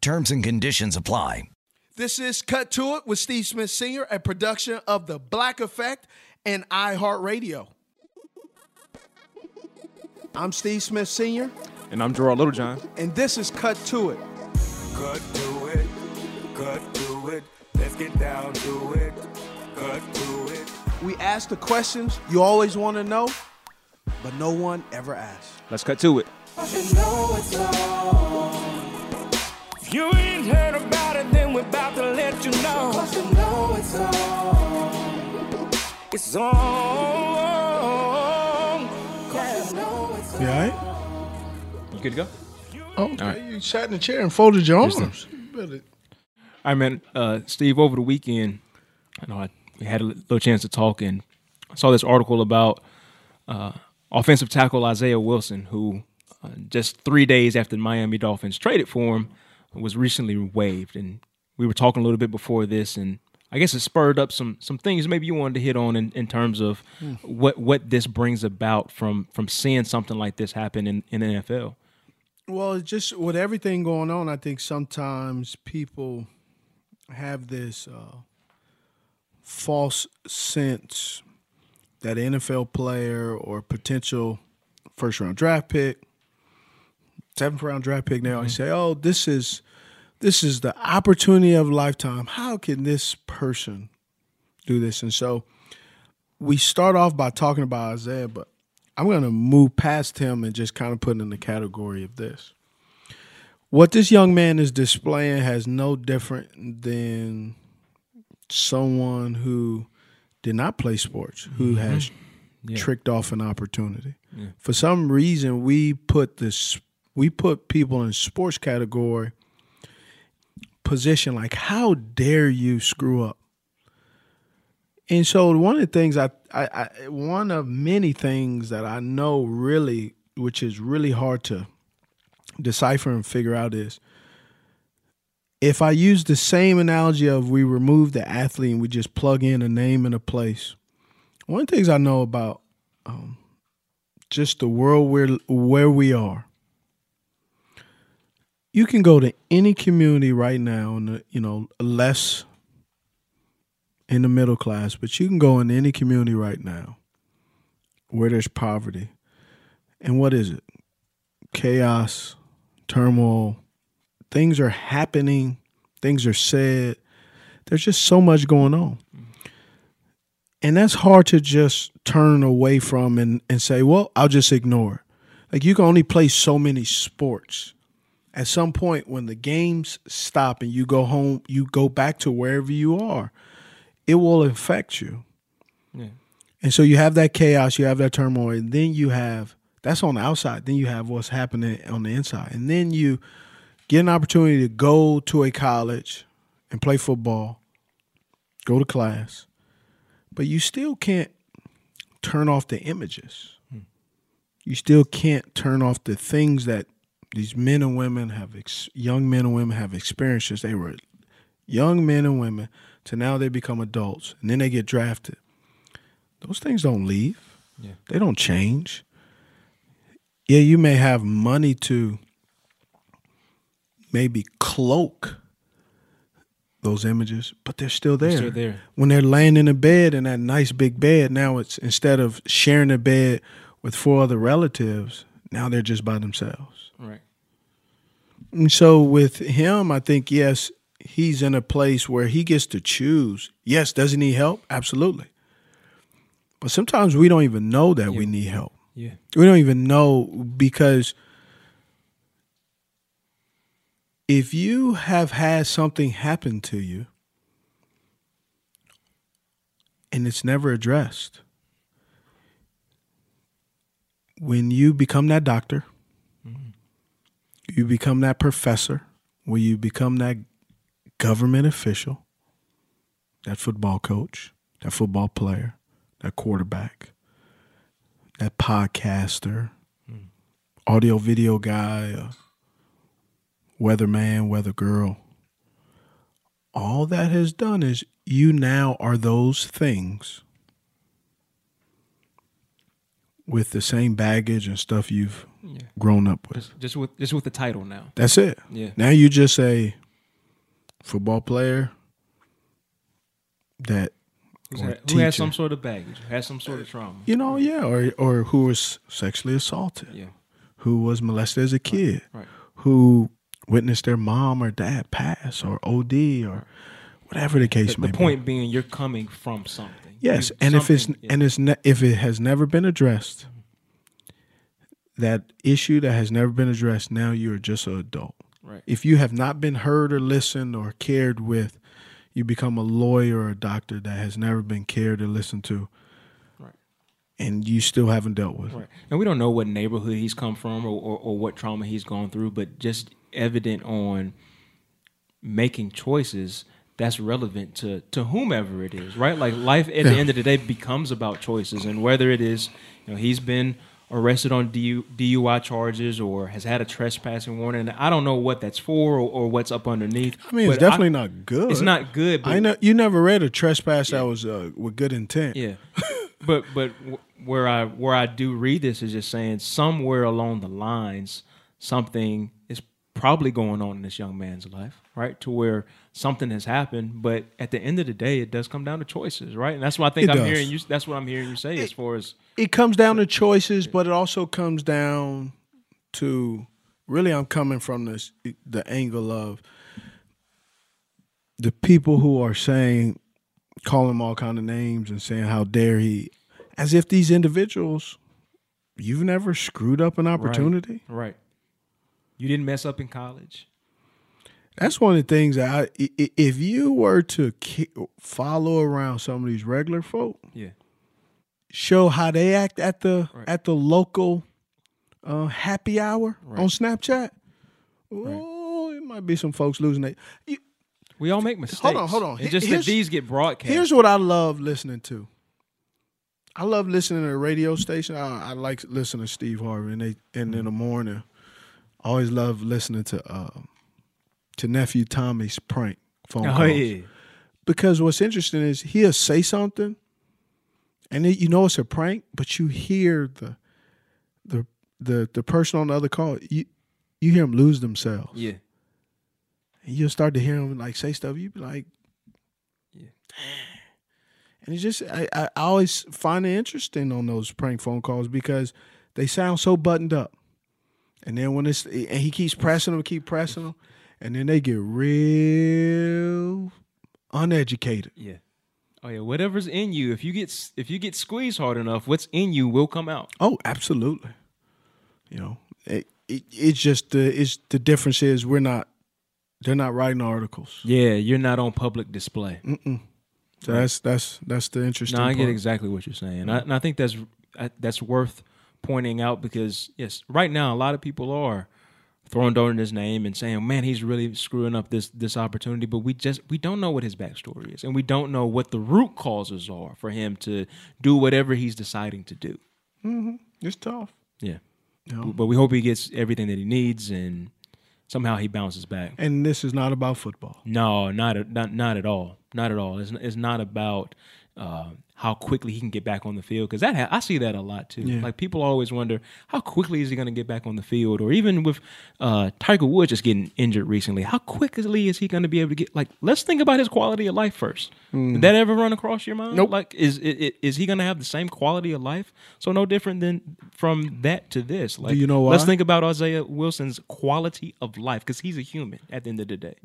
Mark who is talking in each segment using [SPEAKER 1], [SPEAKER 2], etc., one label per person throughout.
[SPEAKER 1] Terms and conditions apply.
[SPEAKER 2] This is Cut to It with Steve Smith Sr., a production of The Black Effect and iHeartRadio. I'm Steve Smith Sr.,
[SPEAKER 3] And I'm Gerard Littlejohn.
[SPEAKER 2] and this is Cut to It.
[SPEAKER 4] Cut to it, cut to it. Let's get down to it. Cut to it.
[SPEAKER 2] We ask the questions you always want to know, but no one ever asks.
[SPEAKER 3] Let's cut to it.
[SPEAKER 4] If you ain't heard about it, then we're about to let you know. Cause you know it's on. It's on. Cause you know it's on.
[SPEAKER 2] You all right?
[SPEAKER 3] You good to go?
[SPEAKER 2] Oh, okay.
[SPEAKER 3] right.
[SPEAKER 2] You sat in the chair and folded your
[SPEAKER 3] Yes,
[SPEAKER 2] arms. Better-
[SPEAKER 3] All right, man. Uh, Steve, over the weekend, I know I we had a little chance to talk, and I saw this article about uh, offensive tackle Isaiah Wilson, who uh, just three days after the Miami Dolphins traded for him, was recently waived. And we were talking a little bit before this, and I guess it spurred up some some things maybe you wanted to hit on in, in terms of what what this brings about from from seeing something like this happen in, in NFL.
[SPEAKER 2] Well, just with everything going on, I think sometimes people have this uh, false sense that an NFL player or potential first round draft pick, seventh round draft pick, they always mm-hmm. say, "Oh, this is this is the opportunity of a lifetime. How can this person do this?" And so we start off by talking about Isaiah, but I'm going to move past him and just kind of put in the category of this. What this young man is displaying has no different than someone who did not play sports, who mm-hmm. has tricked off an opportunity. For some reason, we put this we put people in sports category position like how dare you screw up and so one of the things I, I, I one of many things that I know really, which is really hard to decipher and figure out is if I use the same analogy of we remove the athlete and we just plug in a name and a place. One of the things I know about um, just the world where where we are. You can go to any community right now, and you know less in the middle class, but you can go in any community right now where there's poverty. And what is it? Chaos, turmoil. Things are happening, things are said. There's just so much going on. And that's hard to just turn away from and, and say, well, I'll just ignore it. Like you can only play so many sports At some point, when the games stop and you go home, you go back to wherever you are, it will affect you.
[SPEAKER 3] Yeah.
[SPEAKER 2] And so you have that chaos, you have that turmoil, and then you have that's on the outside. Then you have what's happening on the inside. And then you get an opportunity to go to a college and play football, go to class, but you still can't turn off the images. Hmm. You still can't turn off the things that these men and women have, ex- young men and women have experienced since they were young men and women to now they become adults and then they get drafted. Those things don't leave.
[SPEAKER 3] Yeah.
[SPEAKER 2] They don't change. Yeah, you may have money to maybe cloak those images, but they're still there.
[SPEAKER 3] still there.
[SPEAKER 2] When they're laying in a bed in that nice big bed, now it's instead of sharing a bed with four other relatives, now they're just by themselves.
[SPEAKER 3] Right.
[SPEAKER 2] And so with him, I think yes, he's in a place where he gets to choose. Yes, does he need help? Absolutely. But sometimes we don't even know that we need help.
[SPEAKER 3] Yeah.
[SPEAKER 2] We don't even know because if you have had something happen to you and it's never addressed, when you become that doctor, you become that professor, when you become that government official, that football coach, that football player, that quarterback, that podcaster, audio video guy, uh, weatherman, weather girl. All that has done is you now are those things with the same baggage and stuff you've
[SPEAKER 3] Yeah.
[SPEAKER 2] grown up with.
[SPEAKER 3] Just, just with just with the title now.
[SPEAKER 2] That's it.
[SPEAKER 3] Yeah.
[SPEAKER 2] Now you just say football player that
[SPEAKER 3] who has some sort of baggage, has some sort of trauma.
[SPEAKER 2] you know, yeah, or or who was sexually assaulted,
[SPEAKER 3] Yeah.
[SPEAKER 2] who was molested as a kid,
[SPEAKER 3] right.
[SPEAKER 2] who witnessed their mom or dad pass or OD or whatever the case
[SPEAKER 3] The,
[SPEAKER 2] may
[SPEAKER 3] the
[SPEAKER 2] be.
[SPEAKER 3] The point being, you're coming from something.
[SPEAKER 2] Yes, and if it's
[SPEAKER 3] yeah.
[SPEAKER 2] and it's ne- if it has never been addressed, that issue that has never been addressed, now you're just an adult.
[SPEAKER 3] Right.
[SPEAKER 2] If you have not been heard or listened or cared with, you become a lawyer or a doctor that has never been cared or listened to.
[SPEAKER 3] Right.
[SPEAKER 2] And you still haven't dealt with. it.
[SPEAKER 3] Right. And we don't know what neighborhood he's come from or, or, or what trauma he's gone through, but just evident on making choices that's relevant to, to whomever it is, right? Like life at the end of the day becomes about choices. And whether it is, you know, he's been arrested on DUI charges or has had a trespassing warning. I don't know what that's for or, or what's up underneath.
[SPEAKER 2] I mean, it's definitely not good.
[SPEAKER 3] It's not good. But
[SPEAKER 2] I know you never read a trespass that was uh, with good intent.
[SPEAKER 3] yeah, but but where I where I do read this is just saying somewhere along the lines something is probably going on in this young man's life, right? To where something has happened, but at the end of the day, it does come down to choices, right? And that's what I think
[SPEAKER 2] It
[SPEAKER 3] I'm
[SPEAKER 2] does.
[SPEAKER 3] hearing you. That's what I'm hearing you say as far as
[SPEAKER 2] it comes down to choices, but it also comes down to really I'm coming from this the angle of the people who are saying calling him all kind of names and saying how dare he as if these individuals you've never screwed up an opportunity.
[SPEAKER 3] right. right. You didn't mess up in college.
[SPEAKER 2] That's one of the things that I, if you were to follow around some of these regular folk,
[SPEAKER 3] Yeah.
[SPEAKER 2] show how they act at the at the local uh, happy hour on Snapchat. Oh, it might be some folks losing it.
[SPEAKER 3] We all make mistakes.
[SPEAKER 2] hold on, hold on.
[SPEAKER 3] It's just that these get broadcast.
[SPEAKER 2] Here's what I love listening to. I love listening to the radio station. I, I like listening to Steve Harvey, and they and in the morning, I always love listening to uh, to nephew Tommy's prank phone
[SPEAKER 3] Oh,
[SPEAKER 2] calls.
[SPEAKER 3] yeah.
[SPEAKER 2] Because what's interesting is he'll say something, and it, you know it's a prank, but you hear the the the the person on the other call. You you hear them lose themselves.
[SPEAKER 3] Yeah.
[SPEAKER 2] And you'll start to hear him like say stuff. You be like,
[SPEAKER 3] Yeah.
[SPEAKER 2] And it's just I I always find it interesting on those prank phone calls because they sound so buttoned up. And then when it's and he keeps pressing them, keep pressing them, and then they get real uneducated.
[SPEAKER 3] Yeah. Oh yeah. Whatever's in you, if you get if you get squeezed hard enough, what's in you will come out.
[SPEAKER 2] Oh, absolutely. You know, it, it, it's just the it's the difference is we're not they're not writing articles.
[SPEAKER 3] Yeah, you're not on public display.
[SPEAKER 2] Mm-mm. So that's that's that's the interesting.
[SPEAKER 3] No, I get exactly what you're saying, I, and I think that's I- that's worth pointing out because yes, right now a lot of people are throwing dirt in his name and saying, "Man, he's really screwing up this this opportunity." But we just we don't know what his backstory is, and we don't know what the root causes are for him to do whatever he's deciding to do.
[SPEAKER 2] Mm-hmm. It's tough.
[SPEAKER 3] Yeah, but we hope he gets everything that he needs and somehow he bounces back.
[SPEAKER 2] And this is not about football.
[SPEAKER 3] No, not at- not not at all. Not at all. It's it's not about uh, how quickly he can get back on the field because that ha- I see that a lot too.
[SPEAKER 2] Yeah.
[SPEAKER 3] Like people always wonder how quickly is he going to get back on the field, or even with uh, Tiger Woods just getting injured recently, how quickly is he going to be able to get? Like, let's think about his quality of life first.
[SPEAKER 2] Mm.
[SPEAKER 3] Did that ever run across your mind?
[SPEAKER 2] Nope.
[SPEAKER 3] Like, is it, is he going to have the same quality of life? So no different than from that to this. Like,
[SPEAKER 2] you know
[SPEAKER 3] Let's think about Isaiah Wilson's quality of life because he's a human at the end of the day.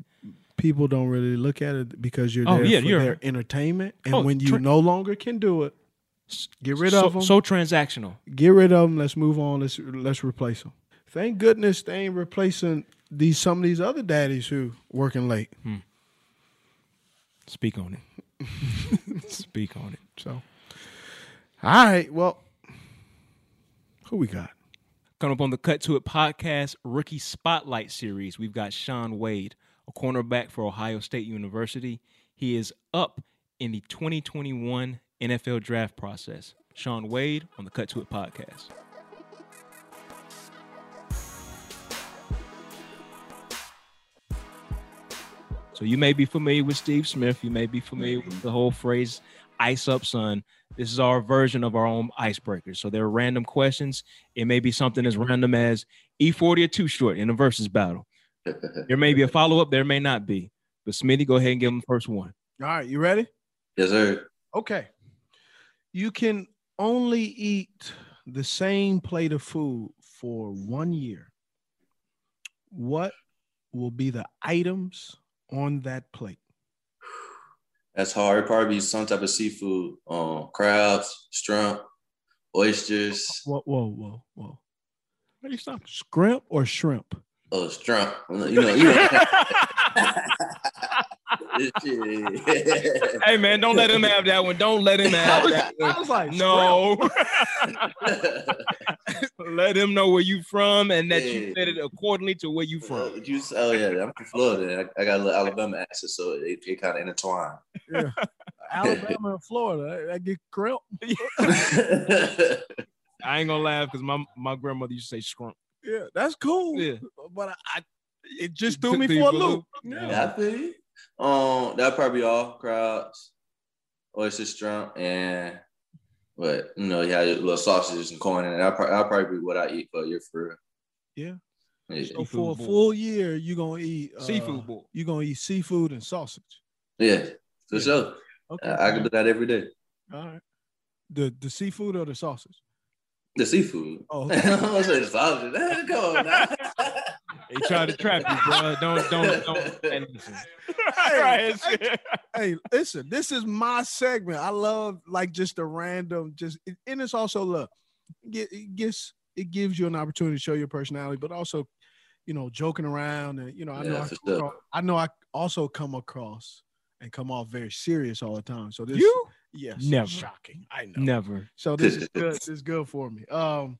[SPEAKER 2] People don't really look at it because you're
[SPEAKER 3] Oh,
[SPEAKER 2] there
[SPEAKER 3] yeah,
[SPEAKER 2] for
[SPEAKER 3] you're-
[SPEAKER 2] their entertainment, and
[SPEAKER 3] Oh,
[SPEAKER 2] when you
[SPEAKER 3] tra-
[SPEAKER 2] no longer can do it, get rid
[SPEAKER 3] so,
[SPEAKER 2] of them.
[SPEAKER 3] So transactional.
[SPEAKER 2] get rid of them. Let's move on. Let's let's replace them. Thank goodness they ain't replacing these some of these other daddies who working late. Hmm.
[SPEAKER 3] Speak on it. Speak on it.
[SPEAKER 2] So, all right. Well, who we got?
[SPEAKER 3] Coming up on the Cut to It podcast rookie spotlight series, we've got Shaun Wade, a cornerback for Ohio State University. He is up in the 2021 NFL draft process. Shaun Wade on the Cut to It podcast. So you may be familiar with Steve Smith. You may be familiar with the whole phrase "ice up, son." This is our version of our own icebreaker. So there are random questions. It may be something as random as E40 or too short in a versus battle. There may be a follow up. There may not be. But Smitty, go ahead and give him the first one.
[SPEAKER 2] All right, you ready?
[SPEAKER 5] Yes, sir.
[SPEAKER 2] Okay. You can only eat the same plate of food for one year. What will be the items on that plate?
[SPEAKER 5] That's hard. It'd probably be some type of seafood. Um, crabs, shrimp, oysters.
[SPEAKER 2] Whoa, whoa, whoa, whoa. How do you stop? Scrimp or shrimp?
[SPEAKER 5] Oh, shrimp. You know, you know.
[SPEAKER 3] Hey man, don't let him have that one. Don't let him have that one.
[SPEAKER 2] I was like,
[SPEAKER 3] no. let him know where you from and that you
[SPEAKER 5] Yeah.
[SPEAKER 3] said it accordingly to where you from.
[SPEAKER 5] Uh, you, oh yeah, I'm from Florida. I, I got a little Alabama accent, so it, it kind of intertwined.
[SPEAKER 2] Yeah. Alabama and Florida. I, I get grilled.
[SPEAKER 3] I ain't gonna laugh because my, my grandmother used to say scrump.
[SPEAKER 2] Yeah, that's cool.
[SPEAKER 3] Yeah.
[SPEAKER 2] But I, I it just threw me
[SPEAKER 3] me
[SPEAKER 2] for a loop.
[SPEAKER 3] loop.
[SPEAKER 2] Yeah.
[SPEAKER 5] Yeah, I feel you. Um, that probably all crabs, oyster shrimp, and but you know, you had little sausages and corn in it. That probably, that probably be what I eat for a year for real.
[SPEAKER 2] Yeah.
[SPEAKER 5] Yeah,
[SPEAKER 2] So for a
[SPEAKER 3] bowl.
[SPEAKER 2] full year, you're gonna eat uh,
[SPEAKER 3] Seafood bowl.
[SPEAKER 2] You're gonna eat seafood and sausage.
[SPEAKER 5] yeah for sure.
[SPEAKER 2] Okay.
[SPEAKER 5] I, I can do that every day.
[SPEAKER 2] All right. The the seafood or the sausage?
[SPEAKER 5] The seafood.
[SPEAKER 2] Oh,
[SPEAKER 5] I
[SPEAKER 2] okay.
[SPEAKER 5] was saying sausage. Come on now.
[SPEAKER 3] They try to trap you, bro. Don't don't don't. and listen.
[SPEAKER 2] Hey, hey, listen, this is my segment. I love like just a random, just and it's also look, it, it gets it gives you an opportunity to show your personality, but also, you know, joking around and you know, I know
[SPEAKER 5] Yeah,
[SPEAKER 2] I, come
[SPEAKER 5] sure.
[SPEAKER 2] across- I know I also come across and come off very serious all the time. So this
[SPEAKER 3] You?
[SPEAKER 2] Yes,
[SPEAKER 3] Never.
[SPEAKER 2] shocking. I know.
[SPEAKER 3] Never.
[SPEAKER 2] So this is good. This is good for me. Um,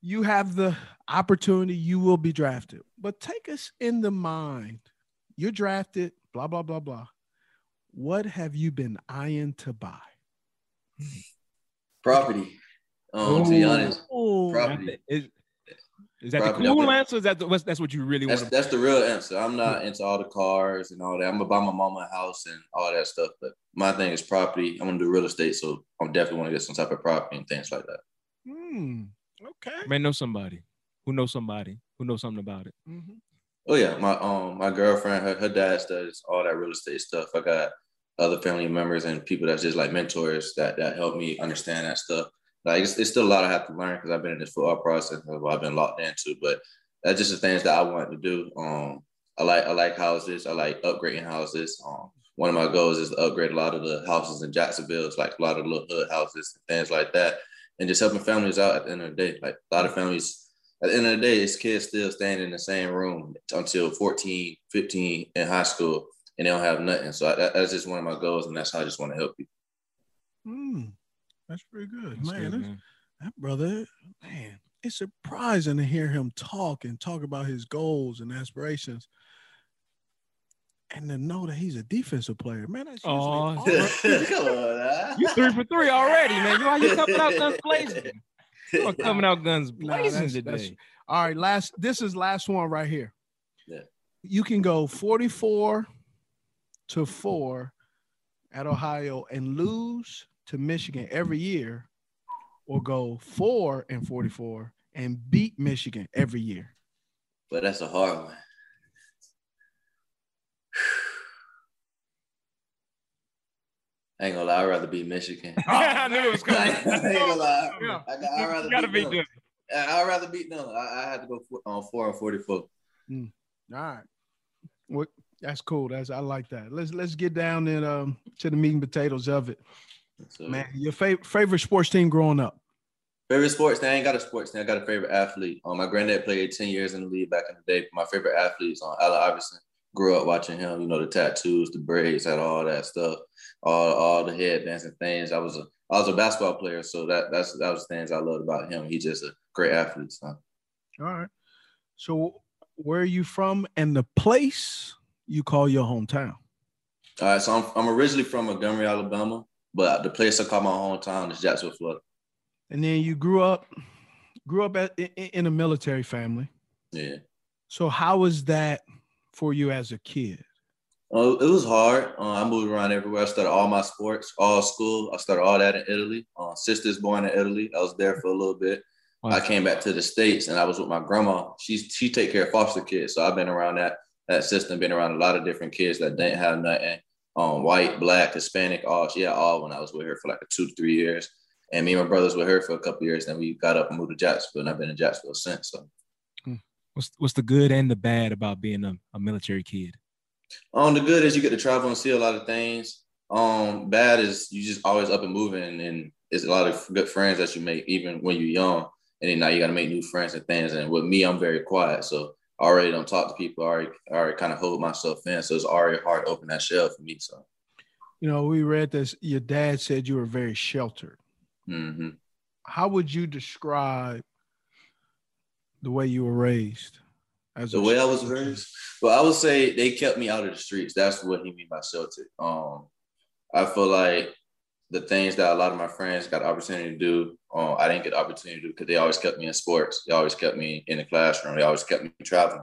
[SPEAKER 2] you have the opportunity. You will be drafted, but take us in the mind. You're drafted. Blah blah blah blah. What have you been eyeing to buy?
[SPEAKER 5] Property. Um, to be honest,
[SPEAKER 2] Ooh.
[SPEAKER 5] property.
[SPEAKER 3] Is, is that
[SPEAKER 5] Property,
[SPEAKER 3] the cool answer? Is that the, that's what you really want
[SPEAKER 5] That's
[SPEAKER 3] to
[SPEAKER 5] that's the real answer. I'm not into all the cars and all that. I'm gonna buy my mama a house and all that stuff. But my thing is property. I'm gonna do real estate, so I'm definitely want to get some type of property and things like that.
[SPEAKER 2] Hmm. Okay.
[SPEAKER 3] Man, know somebody who knows somebody who knows something about it.
[SPEAKER 2] Mhm.
[SPEAKER 5] Oh yeah, my um my girlfriend, her, her dad does all that real estate stuff. I got other family members and people that's just like mentors that that help me understand that stuff. Like it's, it's still a lot I have to learn because I've been in this football process and I've been locked into. But that's just the things that I want to do. Um, I like I like houses. I like upgrading houses. Um, one of my goals is to upgrade a lot of the houses in Jacksonville, it's like a lot of little hood houses and things like that, and just helping families out at the end of the day. Like a lot of families at the end of the day, it's kids still staying in the same room until 14, 15 in high school, and they don't have nothing. So I, that's just one of my goals, and that's how I just want to help people.
[SPEAKER 2] Mm, that's pretty good,
[SPEAKER 3] That's
[SPEAKER 2] man.
[SPEAKER 3] good,
[SPEAKER 2] that's-
[SPEAKER 3] man.
[SPEAKER 2] That brother, man, it's surprising to hear him talk and talk about his goals and aspirations, and to know that he's a defensive player. Man, that's usually
[SPEAKER 3] Aw.
[SPEAKER 5] Come on, nah.
[SPEAKER 3] You three for three already, man. You, you coming out guns blazing. You are coming out guns
[SPEAKER 2] Nah,
[SPEAKER 3] blazing
[SPEAKER 2] that's- that's-
[SPEAKER 3] today.
[SPEAKER 2] All right, last. This is last one right here.
[SPEAKER 5] Yeah.
[SPEAKER 2] You can go forty-four to four at Ohio and lose to Michigan every year, or go four and forty-four and beat Michigan every year.
[SPEAKER 5] But that's a hard one. I ain't gonna lie, I'd rather beat Michigan.
[SPEAKER 3] I knew it was
[SPEAKER 5] I
[SPEAKER 3] coming.
[SPEAKER 5] ain't gonna lie.
[SPEAKER 2] Yeah.
[SPEAKER 5] I got, I'd rather
[SPEAKER 3] gotta
[SPEAKER 5] beat
[SPEAKER 3] be
[SPEAKER 5] them.
[SPEAKER 3] good.
[SPEAKER 5] I- I'd rather beat them. I, I had to go for, on four and forty-four.
[SPEAKER 2] All right. What that's cool. That's I like that. Let's let's get down and um to the meat and potatoes of it.
[SPEAKER 5] So,
[SPEAKER 2] Man, your favorite favorite sports team growing up.
[SPEAKER 5] Favorite sports? I ain't got a sports team. I got a favorite athlete. Um, my granddad played 10 years in the league back in the day. My favorite athlete is on Allen Iverson. Grew up watching him, you know, the tattoos, the braids, had all that stuff, all all the headbands and things. I was a I was a basketball player, so that that's that was things I loved about him. He's just a great athlete. So.
[SPEAKER 2] All right. So where are you from and the place you call your hometown?
[SPEAKER 5] All right, so I'm I'm originally from Montgomery, Alabama, but the place I call my hometown is Jacksonville, Florida.
[SPEAKER 2] And then you grew up grew up at, in, in a military family.
[SPEAKER 5] Yeah.
[SPEAKER 2] So how was that for you as a kid?
[SPEAKER 5] Uh, it was hard. Uh, I moved around everywhere. I started all my sports, all school. I started all that in Italy. Uh, sisters born in Italy. I was there for a little bit. I came back to the states and I was with my grandma. She's she take care of foster kids, so I've been around that that system. Been around a lot of different kids that didn't have nothing. Um, white, black, Hispanic, all she had all when I was with her for like a two to three years. And me and my brothers with her for a couple years. Then we got up and moved to Jacksonville, and I've been in Jacksonville since. So
[SPEAKER 3] What's what's the good and the bad about being a, a military kid?
[SPEAKER 5] Um, the good is you get to travel and see a lot of things. Um, bad is you just always up and moving, and it's a lot of good friends that you make even when you're young. And then now you got to make new friends and things. And with me, I'm very quiet, so already don't talk to people. I already, I already kind of hold myself in, so it's already hard to open that shell for me. So,
[SPEAKER 2] You know, we read this. Your dad said you were very sheltered.
[SPEAKER 5] hmm
[SPEAKER 2] How would you describe the way you were raised? As
[SPEAKER 5] the way I was raised, well, I would say they kept me out of the streets. That's what he mean by sheltered. Um, I feel like the things that a lot of my friends got opportunity to do, um, I didn't get the opportunity to do because they always kept me in sports. They always kept me in the classroom. They always kept me traveling.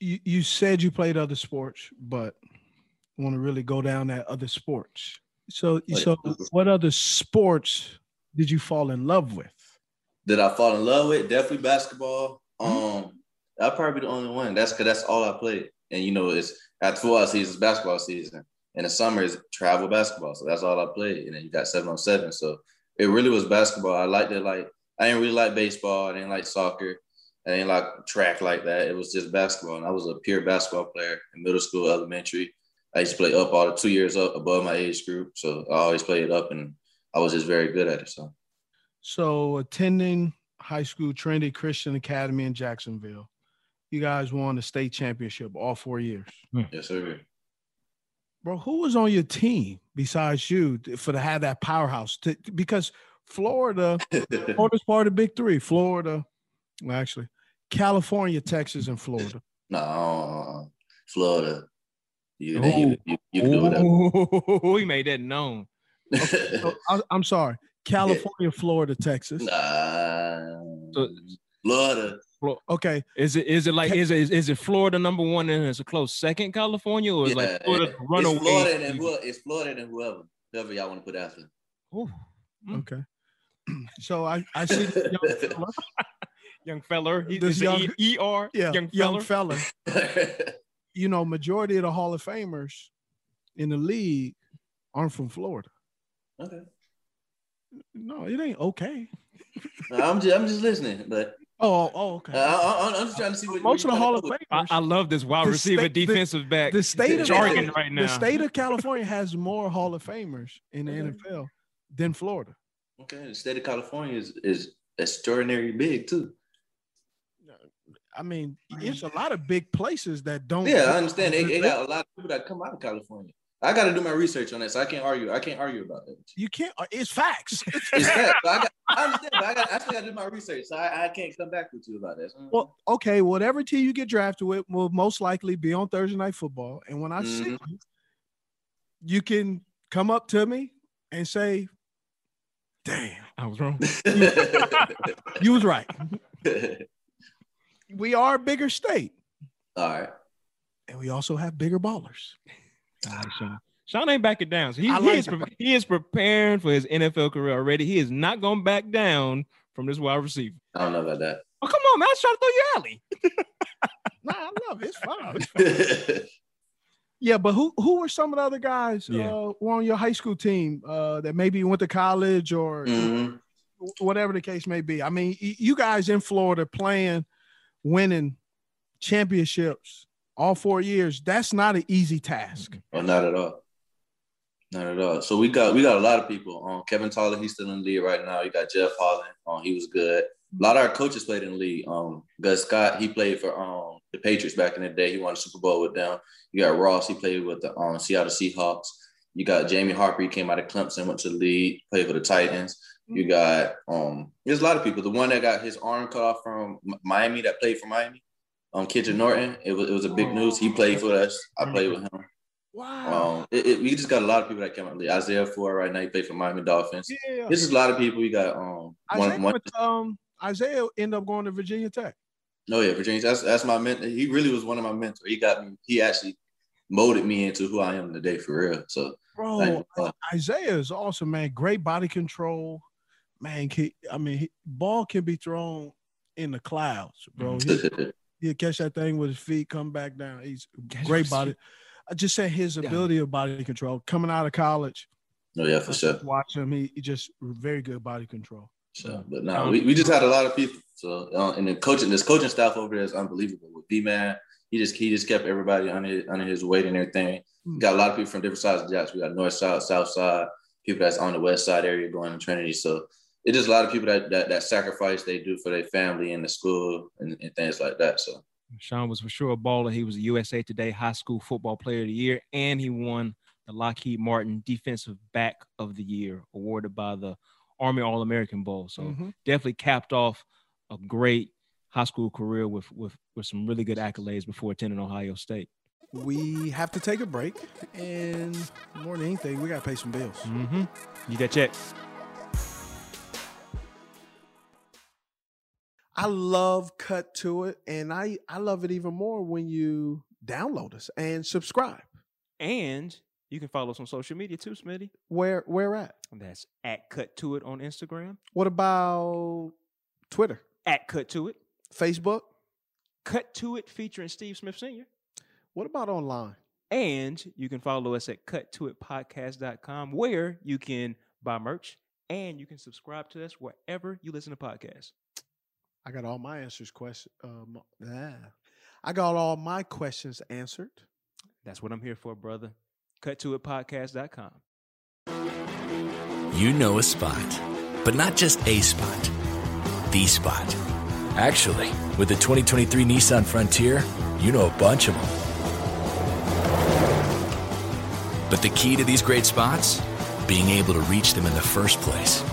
[SPEAKER 2] you, you said you played other sports, but want to really go down that other sports. So,
[SPEAKER 5] Like-
[SPEAKER 2] so what other sports did you fall in love with?
[SPEAKER 5] Did I fall in love with? Definitely basketball. Um, I'll probably be the only one. That's because that's all I played. And you know, it's at football season, it's basketball season. In the summer is travel basketball. So that's all I played. And then you got seven on seven. So it really was basketball. I liked it like I didn't really like baseball. I didn't like soccer. I didn't like track like that. It was just basketball. And I was a pure basketball player in middle school, elementary. I used to play up all the two years up above my age group. So I always played up and I was just very good at it. So
[SPEAKER 2] So, attending high school Trinity Christian Academy in Jacksonville, you guys won the state championship all four years. Hmm.
[SPEAKER 5] yes, sir.
[SPEAKER 2] Bro, who was on your team besides you for to have that powerhouse? To, because Florida, Florida's part of the Big Three. Florida, well, actually, California, Texas, and Florida.
[SPEAKER 5] No, Florida. You, you, you, you can do whatever.
[SPEAKER 3] Oh, we made that known.
[SPEAKER 2] So, oh, I, I'm sorry, California, Florida, Texas.
[SPEAKER 5] Nah,
[SPEAKER 3] So-
[SPEAKER 5] Florida.
[SPEAKER 2] Okay,
[SPEAKER 3] Is it is it like is it is it Florida number one and it's a close second California or is
[SPEAKER 5] Yeah,
[SPEAKER 3] like Florida
[SPEAKER 5] it's
[SPEAKER 3] runaway?
[SPEAKER 5] Florida and whoever, it's Florida and whoever, whoever y'all want to put after.
[SPEAKER 3] Ooh, hmm.
[SPEAKER 2] okay. So I I see the young fella,
[SPEAKER 3] young feller. He,
[SPEAKER 2] This young-
[SPEAKER 3] it E R.
[SPEAKER 2] yeah,
[SPEAKER 3] young
[SPEAKER 2] young
[SPEAKER 3] feller.
[SPEAKER 2] fella. You know, majority of the Hall of Famers in the league aren't from Florida.
[SPEAKER 5] okay.
[SPEAKER 2] No, it ain't okay.
[SPEAKER 5] No, I'm just, I'm just listening, but
[SPEAKER 2] Oh, oh, okay.
[SPEAKER 5] Uh, I, I, I'm just trying to see what
[SPEAKER 2] Most of the Hall of
[SPEAKER 5] trying to
[SPEAKER 2] Famers.
[SPEAKER 3] I, I love this wide
[SPEAKER 2] The
[SPEAKER 3] receiver
[SPEAKER 2] state- the-
[SPEAKER 3] defensive back.
[SPEAKER 2] the state of
[SPEAKER 3] jargon right now.
[SPEAKER 2] The state of California has more Hall of Famers in the
[SPEAKER 5] Okay.
[SPEAKER 2] NFL than Florida.
[SPEAKER 5] Okay, the state of California is is extraordinary big too.
[SPEAKER 2] I mean, it's a lot of big places that don't.
[SPEAKER 5] Yeah, I understand. They, they got a lot of people that come out of California. I got to do my research on that, so I can't argue. I can't argue about that.
[SPEAKER 2] You can't. uh, It's facts.
[SPEAKER 5] It's that. So I, got, I understand, but I, got, I still got to do my research, so I, I can't come back with you about this.
[SPEAKER 2] Well, okay, whatever team you get drafted with will most likely be on Thursday night football. And when I see
[SPEAKER 5] Mhm.
[SPEAKER 2] you, you can come up to me and say, "Damn,
[SPEAKER 3] I was wrong."
[SPEAKER 2] you was right. We are a bigger state,
[SPEAKER 5] All right.
[SPEAKER 2] and we also have bigger ballers."
[SPEAKER 3] All right, Shaun. Shaun ain't backing down. So he,
[SPEAKER 2] I
[SPEAKER 3] he
[SPEAKER 2] like
[SPEAKER 3] is pre- he is preparing for his NFL career already. He is not going back down from this wide receiver.
[SPEAKER 5] I don't know about that.
[SPEAKER 3] Oh, come on, man. I was trying to throw you alley.
[SPEAKER 2] Nah, I love it. It's fine. It's fine. Yeah, but who who were some of the other guys
[SPEAKER 3] Yeah.
[SPEAKER 2] uh, were on your high school team uh, that maybe went to college or
[SPEAKER 5] Mhm.
[SPEAKER 2] whatever the case may be? I mean, y- you guys in Florida playing, winning championships all four years. That's not an easy task.
[SPEAKER 5] Well, not at all. Not at all. So we got we got a lot of people. Um, Kevin Toliver, he's still in the league right now. You got Jeff Holland. Um, he was good. A lot of our coaches played in the league. Um, Gus Scott, he played for um the Patriots back in the day. He won the Super Bowl with them. You got Ross, he played with the um, Seattle Seahawks. You got Jamie Harper, he came out of Clemson, went to the league, played for the Titans. You got um, there's a lot of people. The one that got his arm cut off from Miami, that played for Miami, um, Kendrick Norton. It was it was a big news. He played for us. I played with him.
[SPEAKER 2] Wow.
[SPEAKER 5] Um, it, it, we just got a lot of people that came out. Isaiah Ford right now, he played for Miami Dolphins.
[SPEAKER 2] Yeah.
[SPEAKER 5] This is a lot of people. You got um
[SPEAKER 2] Isaiah,
[SPEAKER 5] one one.
[SPEAKER 2] went um, Isaiah ended up going to Virginia Tech.
[SPEAKER 5] No, yeah, Virginia. That's that's my mentor. He really was one of my mentors. He got me. He actually molded me into who I am today for real. So
[SPEAKER 2] Bro. Isaiah is awesome, man. Great body control. Man, he, I mean, he, ball can be thrown in the clouds, bro. he'll catch that thing with his feet, come back down. He's great body. I just said his ability of body control coming out of college.
[SPEAKER 5] no, yeah, for sure.
[SPEAKER 2] Watch him. He, he just very good body control.
[SPEAKER 5] So, but no, we, we just had a lot of people. So uh, and then coaching, this coaching staff over there is unbelievable. With B man, he just he just kept everybody under his, under his weight and everything. We got a lot of people from different sides of Jackson. We got north side, south side, people that's on the west side area going to Trinity. So it's just a lot of people that that, that sacrifice they do for their family and the school and, and things like that. So
[SPEAKER 3] Shaun was for sure a baller. He was a USA Today High School Football Player of the Year, and he won the Lockheed Martin Defensive Back of the Year, awarded by the Army All American Bowl. So
[SPEAKER 2] Mhm.
[SPEAKER 3] definitely capped off a great high school career with with with some really good accolades before attending Ohio State.
[SPEAKER 2] We have to take a break, and more than anything, we got to pay some bills.
[SPEAKER 3] Mm-hmm. You got check.
[SPEAKER 2] I love Cut to It, and I I love it even more when you download us and subscribe.
[SPEAKER 3] And you can follow us on social media too, Smitty.
[SPEAKER 2] Where where at?
[SPEAKER 3] That's at Cut To It on Instagram.
[SPEAKER 2] What about Twitter,
[SPEAKER 3] At Cut To It.
[SPEAKER 2] Facebook?
[SPEAKER 3] Cut To It featuring Steve Smith Sr.
[SPEAKER 2] What about online?
[SPEAKER 3] And you can follow us at cuttoitpodcast.com where you can buy merch and you can subscribe to us wherever you listen to podcasts.
[SPEAKER 2] I got all my answers question. Um, yeah. I got all my questions answered.
[SPEAKER 3] That's what I'm here for, brother. Cuttoitpodcast.com.
[SPEAKER 6] You know a spot, but not just a spot, the spot. Actually, with the 2023 Nissan Frontier, you know a bunch of them. But the key to these great spots? Being able to reach them in the first place.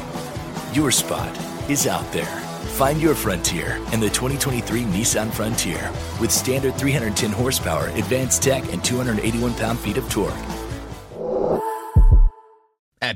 [SPEAKER 6] Your spot is out there. Find your frontier in the 2023 Nissan Frontier with standard 310 horsepower, advanced tech, and 281 pound feet of torque.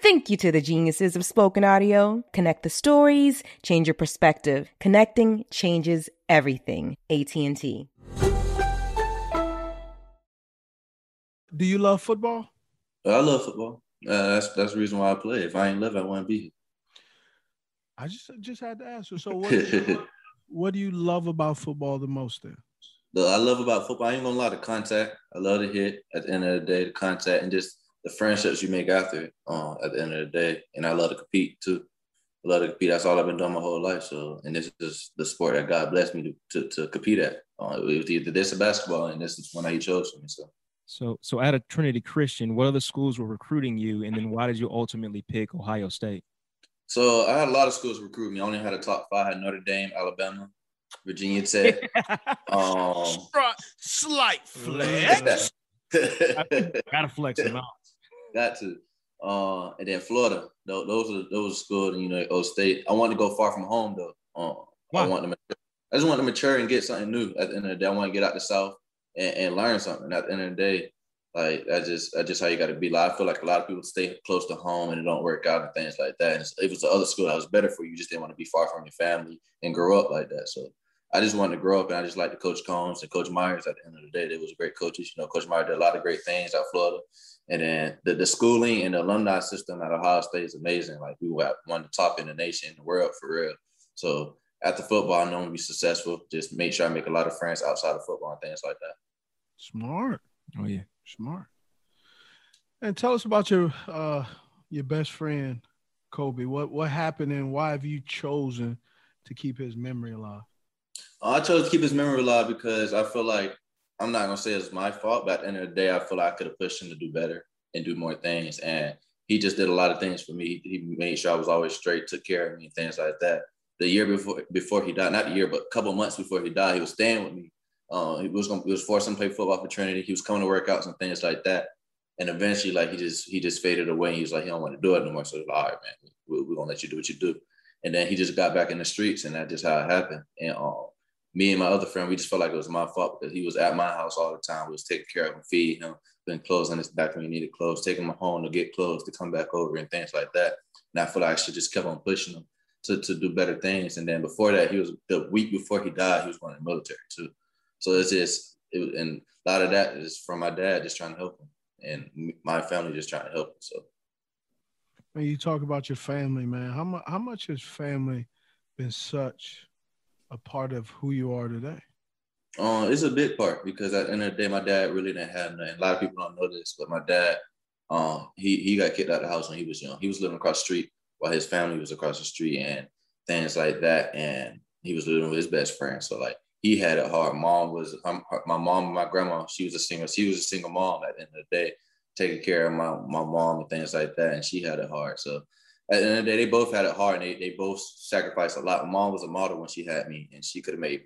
[SPEAKER 7] Thank you to the geniuses of spoken audio. Connect the stories, change your perspective. Connecting changes everything. AT&T.
[SPEAKER 2] Do you love football?
[SPEAKER 5] I love football. Uh, that's that's the reason why I play. If I ain't live, I wouldn't be here.
[SPEAKER 2] I just just had to ask you. So what do you, what do you love about football the most then?
[SPEAKER 5] The I love about football, I ain't gonna lie, the contact. I love to hit at the end of the day, the contact and just the friendships you make after it uh, at the end of the day. And I love to compete too. I love to compete. That's all I've been doing my whole life. So, and this is the sport that God blessed me to, to, to compete at. Uh, it was either this or basketball, and this is one I chose for me. So,
[SPEAKER 3] So, so out of Trinity Christian, what other schools were recruiting you, and then why did you ultimately pick Ohio State?
[SPEAKER 5] so I had a lot of schools recruit me. I only had a top five. I had Notre Dame, Alabama, Virginia Tech. um,
[SPEAKER 2] Slight flex.
[SPEAKER 3] Gotta flex them out.
[SPEAKER 5] Got to. Uh, and then Florida. Tho- Those are those are schools, you know, O State. I wanted to go far from home though. Uh,
[SPEAKER 3] Why?
[SPEAKER 5] I want to. Mature. I just want to mature and get something new. At the end of the day, I want to get out the South and, and learn something. At the end of the day, like that's just that's just how you got to be. Like I feel like a lot of people stay close to home and it don't work out and things like that. And if it's the other school that was better for you, you just didn't want to be far from your family and grow up like that. So I just wanted to grow up and I just like to Coach Coombs and Coach Myers. At the end of the day, they was great coaches. You know, Coach Myers did a lot of great things at Florida. And then the, the schooling and the alumni system at Ohio State is amazing. Like we were one of the top in the nation, in the world for real. So after football, I know to be successful. Just make sure I make a lot of friends outside of football and things like that.
[SPEAKER 2] Smart.
[SPEAKER 3] Oh yeah.
[SPEAKER 2] Smart. And tell us about your uh your best friend, Kobe. What what happened and why have you chosen to keep his memory alive?
[SPEAKER 5] Uh, I chose to keep his memory alive because I feel like I'm not gonna say it's my fault, but at the end of the day, I feel like I could have pushed him to do better and do more things. And he just did a lot of things for me. He made sure I was always straight, took care of me, things like that. The year before before he died, not the year, but a couple months before he died, he was staying with me. Uh, he was gonna he was forcing to play football for Trinity. He was coming to workouts and things like that. And eventually, like he just he just faded away. He was like, he don't want to do it no more. So like, all right, man, we, we're gonna let you do what you do. And then he just got back in the streets, and that's just how it happened. And um, me and my other friend, we just felt like it was my fault because he was at my house all the time. We was taking care of him, feeding him, putting clothes on his back when he needed clothes, taking him home to get clothes to come back over and things like that. And I feel like I should just kept on pushing him to, to do better things. And then before that, he was the week before he died, he was going in the military too. So it's just, it, and a lot of that is from my dad just trying to help him, and my family just trying to help him. So
[SPEAKER 2] When you talk about your family, man, how how much has family been such a part of who you are today?
[SPEAKER 5] Uh, it's a big part because at the end of the day, my dad really didn't have nothing. A lot of people don't know this, but my dad, um, he he got kicked out of the house when he was young. He was living across the street while his family was across the street and things like that. And he was living with his best friend. So like he had it hard. Mom was um, my mom my grandma. She was a single. She was a single mom at the end of the day, taking care of my my mom and things like that. And she had it hard. So at the end of the day, they both had it hard and they, they both sacrificed a lot. Mom was a model when she had me and she could have made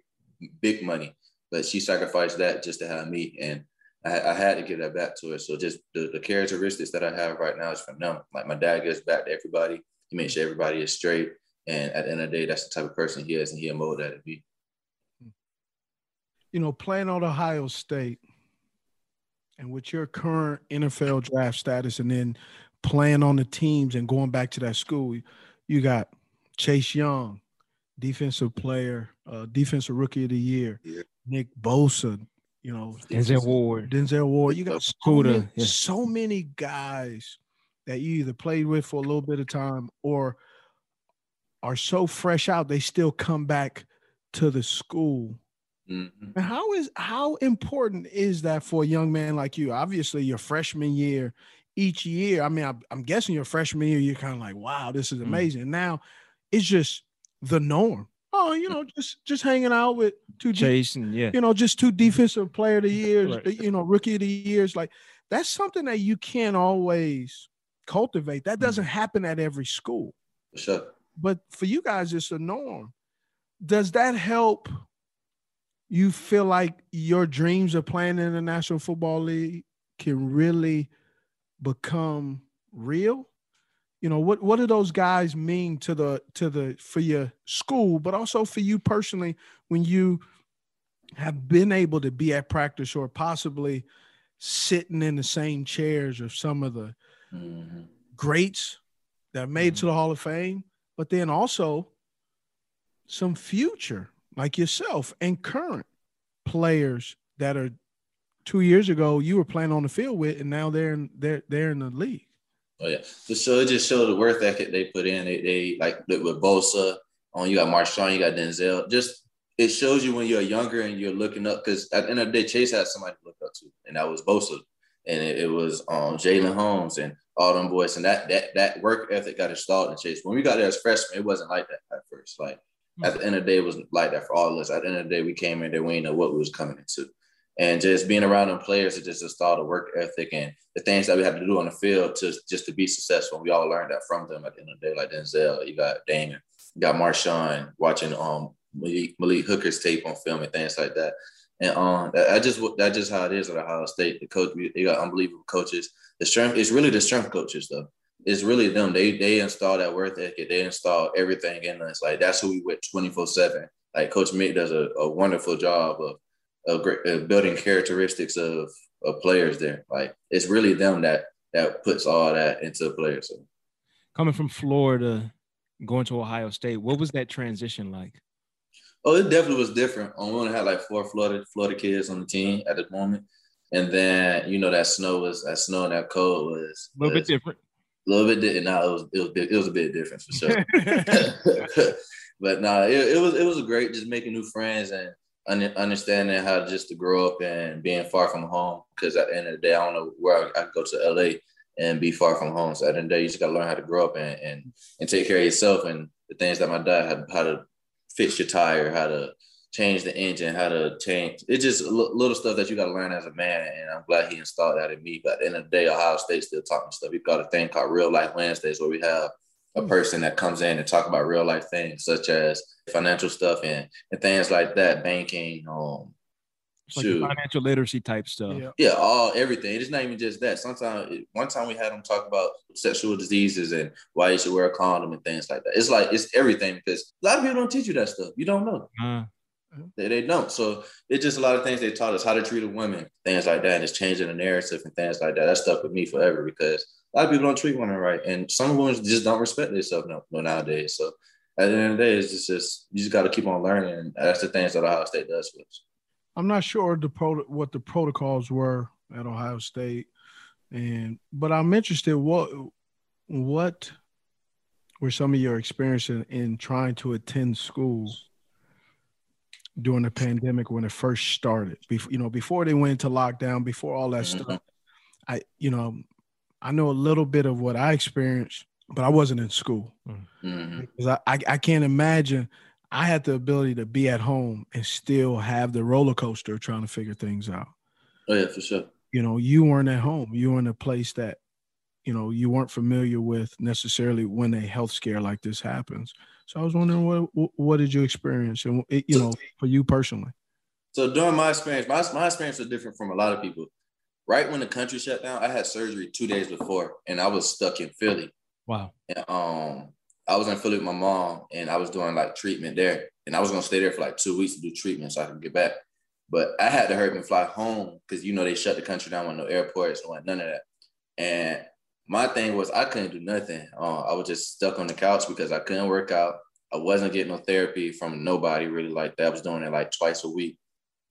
[SPEAKER 5] big money, but she sacrificed that just to have me. And I, I had to give that back to her. So just the, the characteristics that I have right now is from them. Like my dad gives back to everybody. He makes sure everybody is straight. And at the end of the day, that's the type of person he is and he'll mold that to be.
[SPEAKER 2] You know, playing on Ohio State and with your current NFL draft status and then playing on the teams and going back to that school, you got Chase Young, defensive player, uh, defensive rookie of the year,
[SPEAKER 5] Yeah.
[SPEAKER 2] Nick Bosa, you know,
[SPEAKER 3] Denzel Ward.
[SPEAKER 2] Denzel Ward. You got so many,
[SPEAKER 3] yeah.
[SPEAKER 2] so many guys that you either played with for a little bit of time or are so fresh out they still come back to the school.
[SPEAKER 5] Mhm.
[SPEAKER 2] How is how important is that for a young man like you? Obviously, your freshman year, each year. I mean, I, I'm guessing your freshman year, you're kind of like, "Wow, this is
[SPEAKER 3] Mm.
[SPEAKER 2] amazing." Now, it's just the norm. Oh, you know, just just hanging out with two, de-
[SPEAKER 3] yeah.
[SPEAKER 2] you know, just two defensive player of the years,
[SPEAKER 3] Right.
[SPEAKER 2] you know, rookie of the years. Like that's something that you can't always cultivate. That doesn't happen at every school
[SPEAKER 5] sure.
[SPEAKER 2] but for you guys, it's a norm. Does that help you feel like your dreams of playing in the National Football League can really become real? You know, what what do those guys mean to the to the for your school, but also for you personally when you have been able to be at practice or possibly sitting in the same chairs of some of the
[SPEAKER 5] Mhm.
[SPEAKER 2] greats that made to the Hall of Fame, but then also some future like yourself and current players that are two years ago you were playing on the field with, and now they're in they're they're in the league.
[SPEAKER 5] Oh yeah, so it just showed the work ethic they put in. They, they like with Bosa, on you got Marshon, you got Denzel. Just it shows you when you're younger and you're looking up because at the end of the day, Chase had somebody to look up to, and that was Bosa, and it, it was um Jalyn Holmes and all them boys, and that that that work ethic got installed in Chase. When we got there as freshmen, it wasn't like that at first. Like at the end of the day, it was like that for all of us. At the end of the day, we came in there, we didn't know what we was coming into and just being around them players to just install the work ethic and the things that we have to do on the field to just to be successful. We all learned that from them at the end of the day, like Denzel, you got Damon, you got Marshon watching um Malik, Malik Hooker's tape on film and things like that. And um, that just that's just how it is at Ohio State. The coach, you got unbelievable coaches. The strength is really the strength coaches though. It's really them. They they install that work ethic. They install everything in us. Like that's who we with twenty four seven. Like Coach Mick does a, a wonderful job of great, of building characteristics of of players there. Like it's really them that that puts all that into players. So.
[SPEAKER 3] Coming from Florida, going to Ohio State, what was that transition like?
[SPEAKER 5] Oh, it definitely was different. Um, we only had like four Florida Florida kids on the team at the moment, and then you know that snow was that snow and that cold was
[SPEAKER 3] a little
[SPEAKER 5] was,
[SPEAKER 3] bit different.
[SPEAKER 5] A little bit different. No, it was it was it was a bit different for sure. but no, nah, it, it was it was great just making new friends and understanding how just to grow up and being far from home. Because at the end of the day, I don't know where I, I go to LA and be far from home. So at the end of the day, you just got to learn how to grow up and, and and take care of yourself and the things that my dad had how to fix your tire, how to change the engine, how to change. It's just little stuff that you got to learn as a man. And I'm glad he installed that in me. But at the end of the day, Ohio State still me stuff. We've got a thing called Real Life Wednesdays where we have a hmm. person that comes in and talk about real life things such as financial stuff and, and things like that, banking, um,
[SPEAKER 3] like financial literacy type stuff.
[SPEAKER 5] Yeah. yeah, all everything. It's not even just that. Sometimes one time we had them talk about sexual diseases and why you should wear a condom and things like that. It's like it's everything because a lot of people don't teach you that stuff. You don't know. Uh, they, they don't. So it's just a lot of things they taught us how to treat a woman, things like that, and it's changing the narrative and things like that. That stuck with me forever because a lot of people don't treat women right, and some women just don't respect themselves no, no nowadays. So at the end of the day, it's just, just you just got to keep on learning, and that's the things that Ohio State does for us.
[SPEAKER 2] I'm not sure the pro- what the protocols were at Ohio State, and but I'm interested what what were some of your experiences in trying to attend school during the pandemic when it first started? Before you know, before they went into lockdown, before all that mm-hmm. stuff. I you know I know a little bit of what I experienced, but I wasn't in school. Mm-hmm. Because I, I, I can't imagine I had the ability to be at home and still have the roller coaster trying to figure things out.
[SPEAKER 5] Oh yeah, for sure.
[SPEAKER 2] You know, you weren't at home. You were in a place that, you know, you weren't familiar with necessarily when a health scare like this happens. So I was wondering what what did you experience, and you know, for you personally.
[SPEAKER 5] So during my experience, my my experience was different from a lot of people right when the country shut down, I had surgery two days before, and I was stuck in Philly.
[SPEAKER 3] Wow.
[SPEAKER 5] And, um, I was in Philly with my mom, and I was doing like treatment there, and I was gonna stay there for like two weeks to do treatment so I could get back. But I had to hurry and fly home because you know they shut the country down with no airports, no none of that. And my thing was I couldn't do nothing. Uh, I was just stuck on the couch because I couldn't work out. I wasn't getting no therapy from nobody really like that. I was doing it like twice a week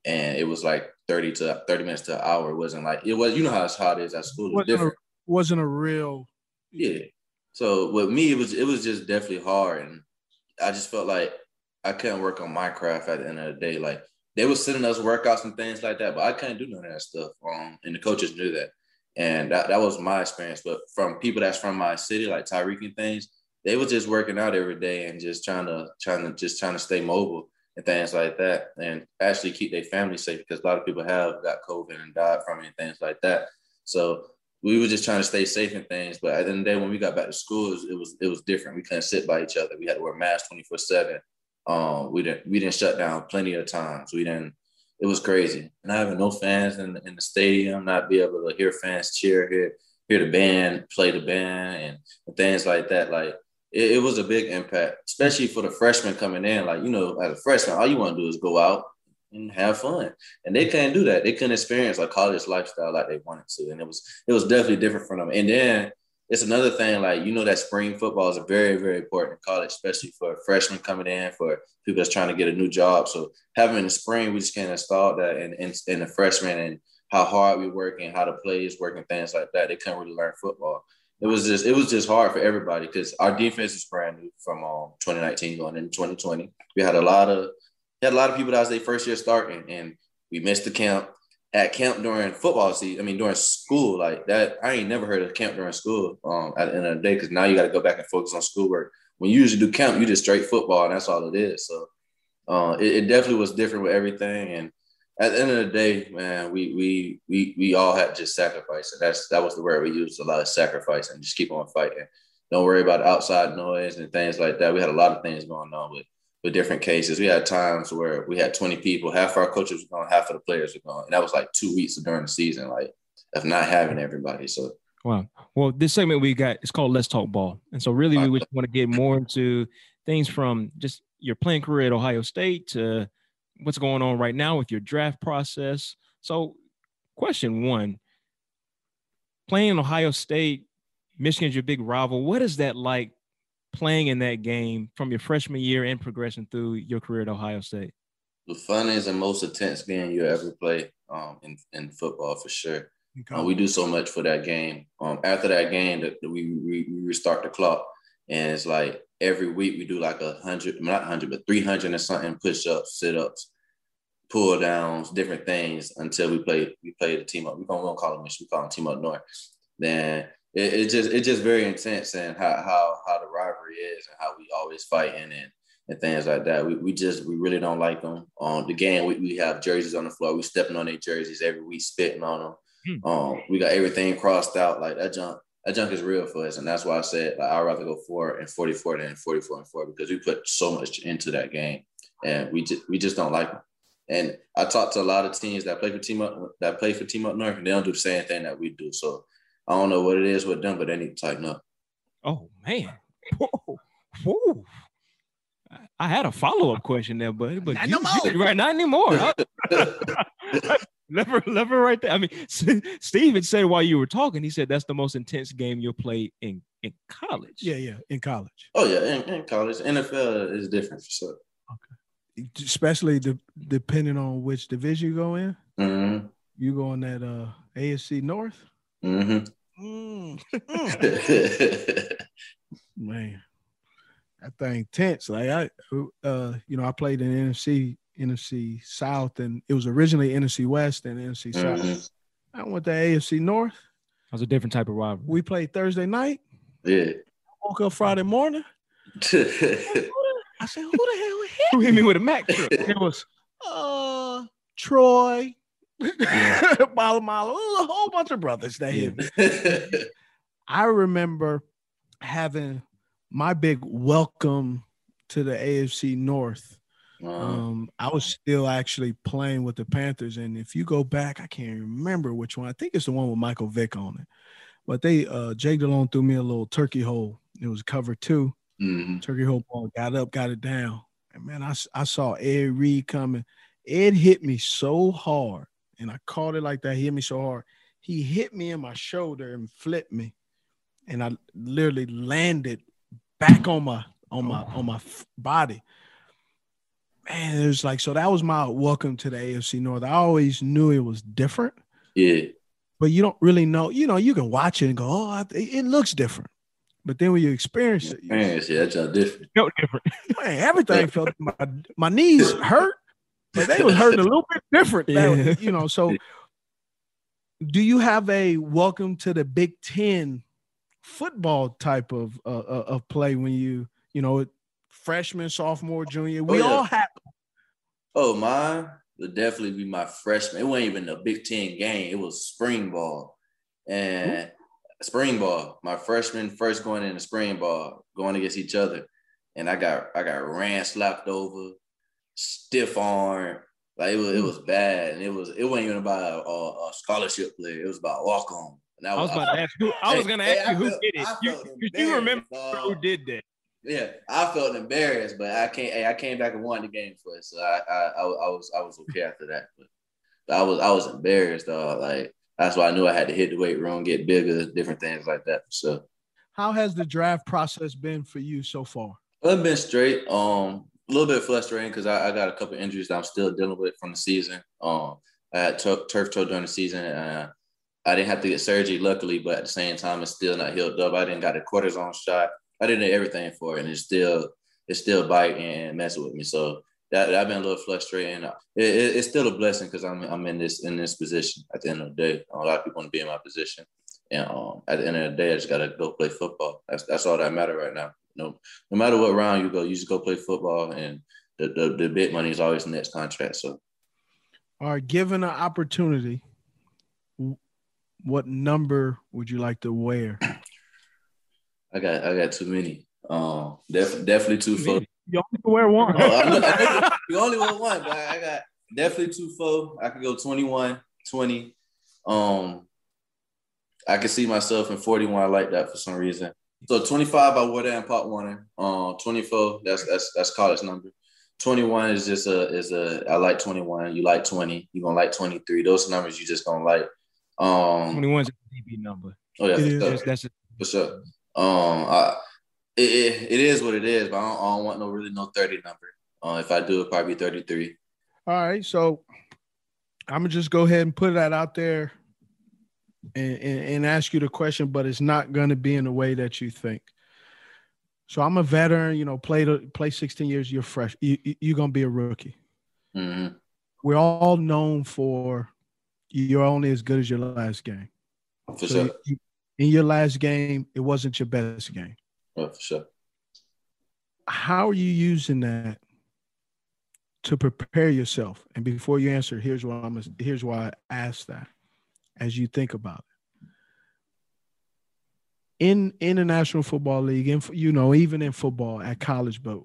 [SPEAKER 5] and it was like 30 to 30 minutes to an hour. It wasn't like it was, you know how it's hot is at school. It was different. A,
[SPEAKER 2] wasn't a real
[SPEAKER 5] Yeah. So with me, it was it was just definitely hard. And I just felt like I couldn't work on my craft at the end of the day. Like they were sending us workouts and things like that, but I couldn't do none of that stuff. Um, and the coaches knew that. And that, that was my experience. But from people that's from my city, like Tyreek and things, they were just working out every day and just trying to trying to just trying to stay mobile and things like that, and actually keep their family safe because a lot of people have got COVID and died from it and things like that. So we were just trying to stay safe and things. But at the end of the day, when we got back to school, it was it was, different. We couldn't sit by each other. We had to wear masks twenty four seven. Um, we didn't we didn't shut down plenty of times. We didn't. It was crazy. Not having no fans in the, in the stadium, not be able to hear fans cheer, hear hear the band play the band, and, and things like that. Like it, it, was a big impact, especially for the freshmen coming in. Like, you know, as a freshman, all you want to do is go out and have fun. And they couldn't do that. They couldn't experience like college lifestyle like they wanted to. And it was it was definitely different for them. And then it's another thing. Like you know that spring football is very very important in college, especially for freshmen coming in, for people that's trying to get a new job. So having in the spring, we just can't install that in, in, in the freshmen and how hard we work and how the plays work and things like that. They couldn't really learn football. It was just it was just hard for everybody because our defense is brand new from um, 2019 going into 2020. We had a lot of had a lot of people that was their first year starting, and we missed the camp at camp during football season. I mean, during school, like that. I ain't never heard of camp during school. Um, at the end of the day, because now you got to go back and focus on schoolwork. When you usually do camp, you just straight football, and that's all it is. So, uh, it, it, definitely was different with everything. And at the end of the day, man, we we we we all had just sacrifice, and that's that was the word we used a lot of sacrifice, and just keep on fighting. Don't worry about outside noise and things like that. We had a lot of things going on with with different cases. We had times where we had 20 people, half our coaches were gone, half of the players were gone. And that was like two weeks during the season, like of not having everybody. So
[SPEAKER 3] Wow. Well, this segment we got is called Let's Talk Ball. And so really we just want to get more into things from just your playing career at Ohio State to what's going on right now with your draft process. So question one, playing in Ohio State, Michigan's your big rival. What is that like playing in that game from your freshman year and progression through your career at Ohio State?
[SPEAKER 5] The funnest and most intense game you ever play um, in, in football for sure. Uh, we do so much for that game. Um, after that game, that we, we, we restart the clock, and it's like every week we do like a hundred, not hundred, but three hundred and something push ups, sit ups, pull downs, different things until we play we play the team up. We don't, we don't call them we call them team up north. Then it, it just it's just very intense and how how how the rivalry is and how we always fighting and and things like that. We, we just we really don't like them. On um, the game, we, we have jerseys on the floor. We stepping on their jerseys every week, spitting on them. Hmm. Um, we got everything crossed out. Like that junk, that junk is real for us, and that's why I said like, I'd rather go four and forty four than forty four and four because we put so much into that game, and we just we just don't like them. And I talked to a lot of teams that play for team up that play for team up north, and they don't do the same thing that we do. So I don't know what it is with them, but they need to tighten up.
[SPEAKER 3] Oh man. Whoa. Whoa. I had a follow up question there, buddy, but not you, no right not anymore. never, never right there. I mean, Steven said while you were talking, he said that's the most intense game you'll play in in college.
[SPEAKER 2] Yeah, yeah, in college.
[SPEAKER 5] Oh yeah, in, in college. NFL is different for sure.
[SPEAKER 2] Okay, especially de- depending on which division you go in. Mm-hmm. You go in that uh AFC North. Mm-hmm. Mm. Man, that thing tense. Like I, uh, you know, I played in NFC NFC South, and it was originally NFC West and NFC mm-hmm. South. I went to AFC North.
[SPEAKER 3] That was a different type of rivalry.
[SPEAKER 2] We played Thursday night.
[SPEAKER 5] Yeah.
[SPEAKER 2] woke up Friday morning. I said, "Who the hell hit
[SPEAKER 3] Who hit me with a Mac truck?"
[SPEAKER 2] It was uh Troy, yeah. Malo, a whole bunch of brothers that hit me. I remember having my big welcome to the AFC North. Um, I was still actually playing with the Panthers, and if you go back, I can't remember which one. I think it's the one with Michael Vick on it. But they, uh, Jake Delhomme threw me a little turkey hole. It was cover 2 mm-hmm. Turkey hole ball got up, got it down, and man, I, I saw Ed Reed coming. It hit me so hard and I caught it like that. He hit me so hard. He hit me in my shoulder and flipped me, and I literally landed back on my on my on my body. Man, it was like so. That was my welcome to the AFC North. I always knew it was different.
[SPEAKER 5] Yeah,
[SPEAKER 2] but you don't really know. You know, you can watch it and go, "Oh, it looks different." But then when you experience it,
[SPEAKER 5] experience, yeah, that's different.
[SPEAKER 3] Felt different.
[SPEAKER 2] Man, everything felt my my knees hurt but they was hurting a little bit different. Yeah. you know, so do you have a welcome to the Big Ten football type of uh, uh of play when you you know freshman, sophomore, junior? We oh, yeah. all have.
[SPEAKER 5] Oh, mine would definitely be my freshman. It wasn't even a Big Ten game. It was spring ball, and mm-hmm. spring ball. My freshman first going in the spring ball, going against each other, and I got I got ran slapped over stiff arm. Like it was, it was bad, and it was it wasn't even about a, a scholarship player. It was about walk on.
[SPEAKER 3] I was, about to ask who. I was going to ask you who did it. You, you remember who did that?
[SPEAKER 5] Yeah, I felt embarrassed, but I can't. Hey, I came back and won the game for it, so I, I, I, I was, I was okay after that. But, but I was, I was embarrassed, though. Like that's why I knew I had to hit the weight room, get bigger, different things like that. So
[SPEAKER 2] how has the draft process been for you so far?
[SPEAKER 5] I've been straight. Um, a little bit frustrating because I, I, got a couple injuries that I'm still dealing with from the season. Um, I had turf, turf toe during the season. And I didn't have to get surgery, luckily, but at the same time, it's still not healed up. I didn't got a cortisone shot. I didn't everything for it, and it's still it's still biting and messing with me. So that I've been a little frustrating. It, it, it's still a blessing because I'm I'm in this in this position. At the end of the day, a lot of people want to be in my position, and um, at the end of the day, I just gotta go play football. That's that's all that matter right now. No, no matter what round you go, you just go play football, and the the, the big money is always the next contract. So,
[SPEAKER 2] all right, given an opportunity, what number would you like to wear?
[SPEAKER 5] I got I got too many. Um, def, definitely too full.
[SPEAKER 2] You only can wear one.
[SPEAKER 5] oh, you only want one, but I got definitely two four. I could go 21, 20. Um, I can see myself in 41. I like that for some reason. So 25, I wore that in Pop Warner. Um, 24, that's that's that's college number. 21 is just a is a I like 21. You like 20. You gonna like 23. Those numbers you just gonna like. Um,
[SPEAKER 3] 21 is a DB number.
[SPEAKER 5] Oh yeah,
[SPEAKER 3] for
[SPEAKER 5] sure.
[SPEAKER 3] that's, a,
[SPEAKER 5] for sure. Um, I, it, it, is what it is, but I don't, I don't want no really no 30 number. Uh, if I do, it probably 33.
[SPEAKER 2] All right, so I'm gonna just go ahead and put that out there and, and, and ask you the question, but it's not gonna be in the way that you think. So I'm a veteran, you know, play played play 16 years. You're fresh. You, you're gonna be a rookie.
[SPEAKER 5] Mm-hmm.
[SPEAKER 2] We're all known for you're only as good as your last game.
[SPEAKER 5] For so sure.
[SPEAKER 2] You, in your last game, it wasn't your best game.
[SPEAKER 5] Oh, for sure.
[SPEAKER 2] How are you using that to prepare yourself? And before you answer, here's why I'm here's why I asked that. As you think about it, in in the National Football League, and you know, even in football at college, but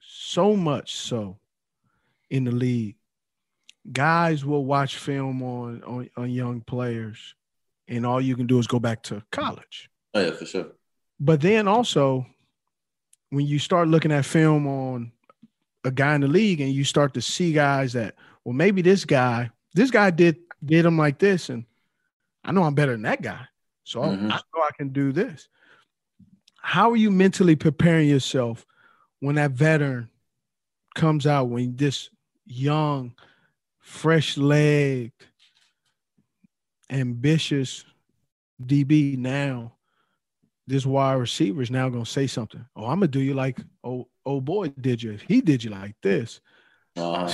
[SPEAKER 2] so much so in the league, guys will watch film on on, on young players and all you can do is go back to college.
[SPEAKER 5] Oh yeah, for sure.
[SPEAKER 2] But then also, when you start looking at film on a guy in the league, and you start to see guys that, well, maybe this guy, this guy did did him like this, and I know I'm better than that guy, so mm-hmm. I know I can do this. How are you mentally preparing yourself when that veteran comes out when this young, fresh legged, ambitious DB now, this wide receiver is now gonna say something. Oh, I'm gonna do you like oh oh boy did you. He did you like this.
[SPEAKER 5] Uh,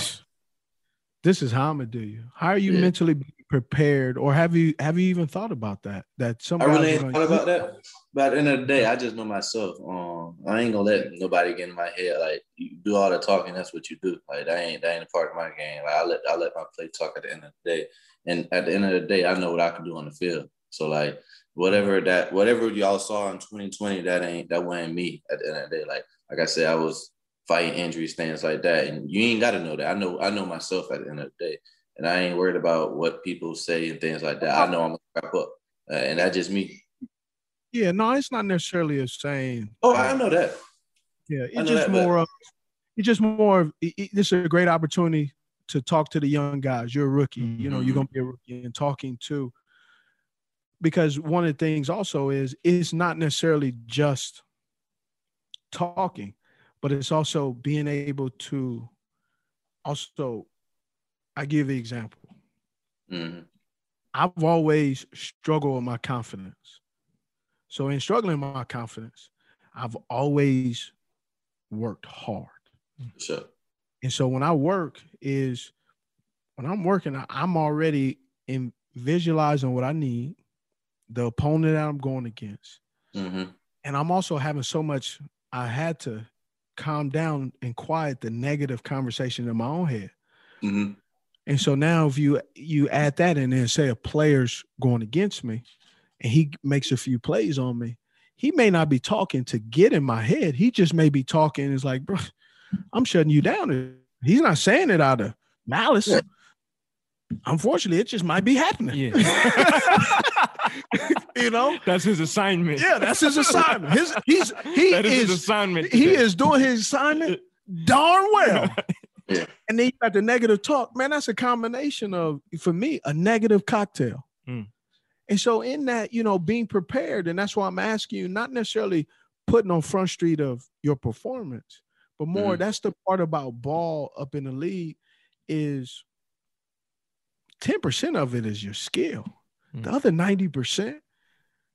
[SPEAKER 2] this is how I'm gonna do you. How are you yeah. mentally prepared, or have you have you even thought about that? That somebody
[SPEAKER 5] I really ain't thought about that. But at the end of the day, I just know myself. Um, I ain't gonna let nobody get in my head. Like you do all the talking, that's what you do. Like that ain't that ain't a part of my game. Like I let I let my play talk at the end of the day. And at the end of the day, I know what I can do on the field. So like whatever that whatever y'all saw in 2020, that ain't that wasn't me at the end of the day. Like like I said, I was fighting injuries, things like that. And you ain't gotta know that. I know I know myself at the end of the day. And I ain't worried about what people say and things like that. I know I'm gonna wrap up. Uh, and that's just me.
[SPEAKER 2] Yeah, no, it's not necessarily a saying.
[SPEAKER 5] Oh, I know that.
[SPEAKER 2] Yeah, it's just that, more but... of it's just more of it, this is a great opportunity to talk to the young guys. You're a rookie, mm-hmm. you know, you're mm-hmm. gonna be a rookie and talking to because one of the things also is it's not necessarily just talking, but it's also being able to also I give the example.
[SPEAKER 5] Mm-hmm.
[SPEAKER 2] I've always struggled with my confidence. So in struggling with my confidence, I've always worked hard.
[SPEAKER 5] Sure.
[SPEAKER 2] And so when I work is when I'm working, I'm already in visualizing what I need, the opponent that I'm going against.
[SPEAKER 5] Mm-hmm.
[SPEAKER 2] And I'm also having so much, I had to calm down and quiet the negative conversation in my own head.
[SPEAKER 5] Mm-hmm.
[SPEAKER 2] And so now if you you add that in and say a player's going against me and he makes a few plays on me, he may not be talking to get in my head. He just may be talking is like, bro, I'm shutting you down. He's not saying it out of malice. Yeah. Unfortunately, it just might be happening.
[SPEAKER 3] Yeah.
[SPEAKER 2] you know,
[SPEAKER 3] that's his assignment.
[SPEAKER 2] Yeah, that's his assignment. His he's he
[SPEAKER 3] that is,
[SPEAKER 2] is
[SPEAKER 3] his assignment.
[SPEAKER 2] He is doing his assignment darn well.
[SPEAKER 5] Yeah.
[SPEAKER 2] And then you got the negative talk. Man, that's a combination of for me a negative cocktail.
[SPEAKER 3] Mm.
[SPEAKER 2] And so in that, you know, being prepared, and that's why I'm asking you, not necessarily putting on front street of your performance, but more
[SPEAKER 5] Mhm.
[SPEAKER 2] that's the part about ball up in the league is 10% of it is your skill. The other 90%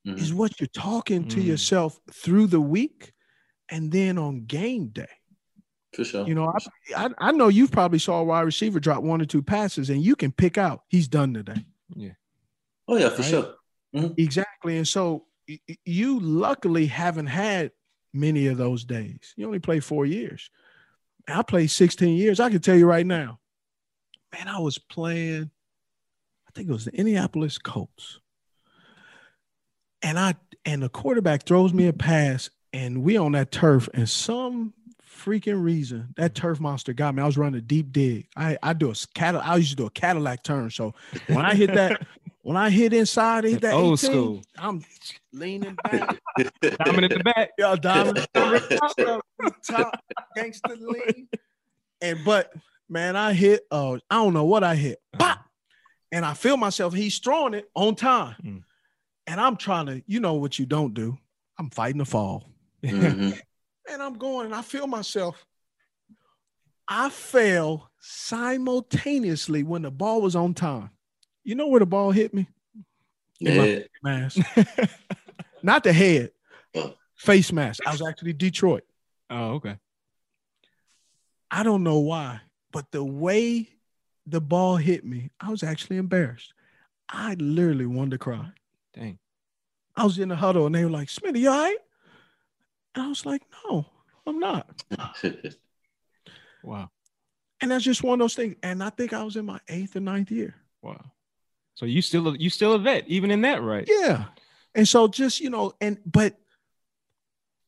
[SPEAKER 2] is what you're talking to
[SPEAKER 5] Mm.
[SPEAKER 2] yourself through the week and then on game day.
[SPEAKER 5] For sure.
[SPEAKER 2] You know, I, I I know you've probably saw a wide receiver drop one or two passes and you can pick out he's done today.
[SPEAKER 3] Yeah.
[SPEAKER 5] Oh yeah, for
[SPEAKER 2] Right?
[SPEAKER 5] sure.
[SPEAKER 2] Exactly. And so y- y- you luckily haven't had many of those days. You only play four years. I played 16 years. I can tell you right now, man, I was playing, I think it was the Indianapolis Colts. And I and the quarterback throws me a pass, and we on that turf, and some freaking reason that turf monster got me. I was running a deep dig. I I do a cattle. I used to do a Cadillac turn. So when I hit that, when I hit inside, hit that
[SPEAKER 3] Old
[SPEAKER 2] 18,
[SPEAKER 3] school.
[SPEAKER 2] I'm leaning back.
[SPEAKER 3] Diamond in the back.
[SPEAKER 2] Yeah, diamond top, up, top, gangster lean. And but man, I hit. Uh, I don't know what I hit. Pop, and I feel myself. He's throwing it on time, and I'm trying to. You know what you don't do. I'm fighting the fall.
[SPEAKER 5] Mhm.
[SPEAKER 2] and I'm going, and I feel myself. I fell simultaneously when the ball was on time. You know where the ball hit me? In
[SPEAKER 5] Yeah.
[SPEAKER 2] mask. Not the head, oh. face mask. I was actually Detroit.
[SPEAKER 3] Oh, okay.
[SPEAKER 2] I don't know why, but the way the ball hit me, I was actually embarrassed. I literally wanted to cry.
[SPEAKER 3] Dang.
[SPEAKER 2] I was in the huddle and they were like, Smitty, you all right? And I was like, no, I'm not.
[SPEAKER 3] Wow.
[SPEAKER 2] And that's just one of those things. And I think I was in my eighth or ninth year.
[SPEAKER 3] Wow. So you still you still a vet, even in that, right?
[SPEAKER 2] Yeah. And so just, you know, and but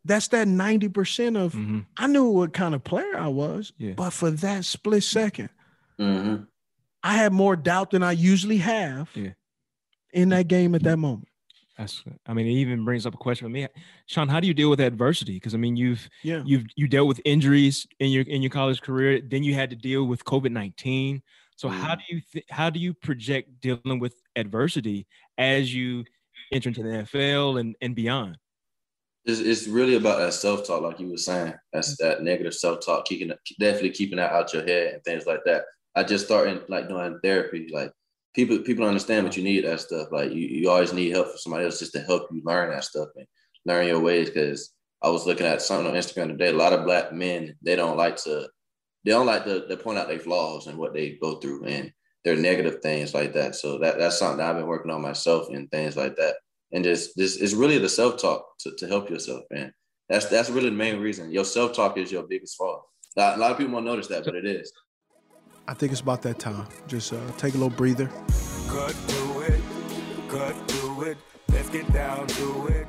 [SPEAKER 2] that's that 90% of mm-hmm. I knew what kind of player I was,
[SPEAKER 3] yeah.
[SPEAKER 2] but for that split 2nd
[SPEAKER 5] mm-hmm.
[SPEAKER 2] I had more doubt than I usually have
[SPEAKER 3] yeah.
[SPEAKER 2] in that game at that moment.
[SPEAKER 3] That's I mean, it even brings up a question for me. Shaun, how do you deal with adversity? Because I mean you've
[SPEAKER 2] yeah.
[SPEAKER 3] you've you dealt with injuries in your in your college career, then you had to deal with COVID-19. So mm. how mm-hmm. do you th- how do you project dealing with adversity as you enter into the NFL and, and beyond?
[SPEAKER 5] It's, it's really about that self talk, like you were saying. That's mm-hmm. that negative self talk, keeping definitely keeping that out your head and things like that. I just started like doing therapy. Like people people understand what you need that stuff. Like you, you always need help from somebody else just to help you learn that stuff and learn your ways. Because I was looking at something on Instagram today. A lot of black men they don't like to they don't like to, to point out their flaws and what they go through and their negative things like that. So that that's something that I've been working on myself and things like that. And just this is really the self talk to, to help yourself, man. That's that's really the main reason. Your self talk is your biggest fault. A lot, a lot of people won't notice that, but it is.
[SPEAKER 2] I think it's about that time. Just uh, take a little breather.
[SPEAKER 4] Cut to it, cut to it. Let's get down to it.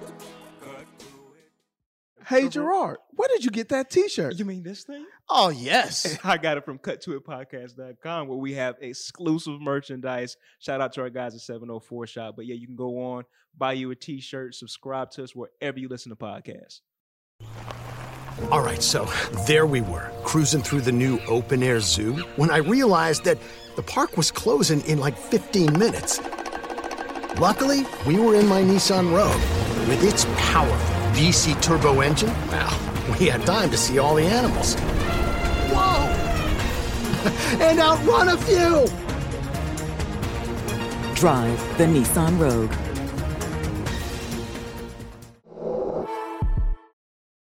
[SPEAKER 2] Hey Gerard, where did you get that T-shirt?
[SPEAKER 3] You mean this thing?
[SPEAKER 2] Oh yes.
[SPEAKER 3] I got it from cuttoitpodcast.com where we have exclusive merchandise. Shout out to our guys at 704 Shop. But yeah, you can go on, buy you a t-shirt, subscribe to us wherever you listen to podcasts.
[SPEAKER 8] All right, so there we were, cruising through the new open air zoo when I realized that the park was closing in like 15 minutes. Luckily, we were in my Nissan Rogue. With its powerful VC turbo engine, well, we had time to see all the animals. Whoa! and outrun a few!
[SPEAKER 9] Drive the Nissan Rogue.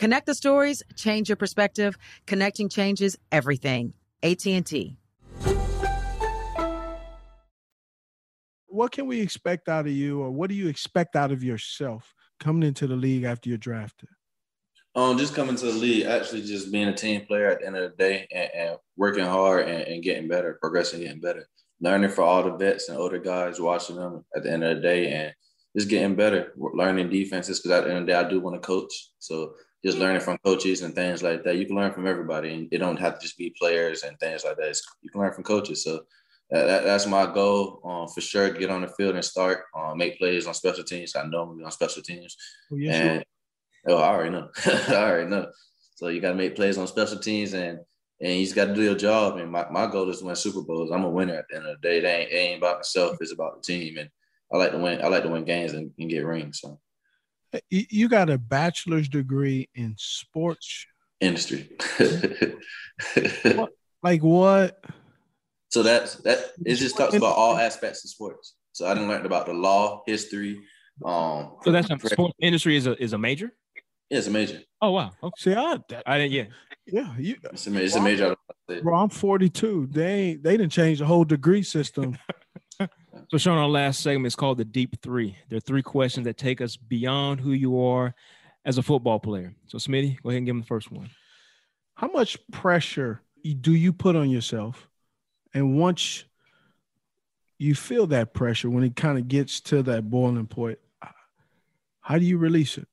[SPEAKER 10] Connect the stories, change your perspective. Connecting changes everything. AT&T.
[SPEAKER 2] What can we expect out of you, or what do you expect out of yourself coming into the league after you're drafted?
[SPEAKER 5] Um, just coming to the league, actually just being a team player at the end of the day and, and working hard and, and, getting better, progressing, getting better, learning for all the vets and older guys, watching them at the end of the day and just getting better, learning defenses because at the end of the day, I do want to coach. So just learning from coaches and things like that. You can learn from everybody and it don't have to just be players and things like that. It's, you can learn from coaches. So that, that's my goal um, for sure. Get on the field and start, um, make plays on special teams. I know I'm on special teams.
[SPEAKER 2] Oh, yes,
[SPEAKER 5] and Oh, I already know. I already know. So you got to make plays on special teams and and you just got to do your job. And my, my goal is to win Super Bowls. I'm a winner at the end of the day. It ain't, it ain't about myself. It's about the team. And I like to win. I like to win games and, and get rings. So
[SPEAKER 2] you got a bachelor's degree in sports
[SPEAKER 5] industry.
[SPEAKER 2] what, like what?
[SPEAKER 5] So that's that. It just talks about all aspects of sports. So I didn't learn about the law, history. Um,
[SPEAKER 3] so that's sports industry is a is a major.
[SPEAKER 5] Yeah, it's a major.
[SPEAKER 3] Oh wow. Okay.
[SPEAKER 2] See, I,
[SPEAKER 3] I didn't. Yeah.
[SPEAKER 2] Yeah, you.
[SPEAKER 5] It's a, it's a major.
[SPEAKER 2] Bro, I'm 42. They ain't, they didn't change the whole degree system.
[SPEAKER 3] so, Shaun, our last segment is called the Deep Three. There are three questions that take us beyond who you are as a football player. So, Smitty, go ahead and give him the first one.
[SPEAKER 2] How much pressure do you put on yourself? And once you feel that pressure, when it kind of gets to that boiling point, how do you release it?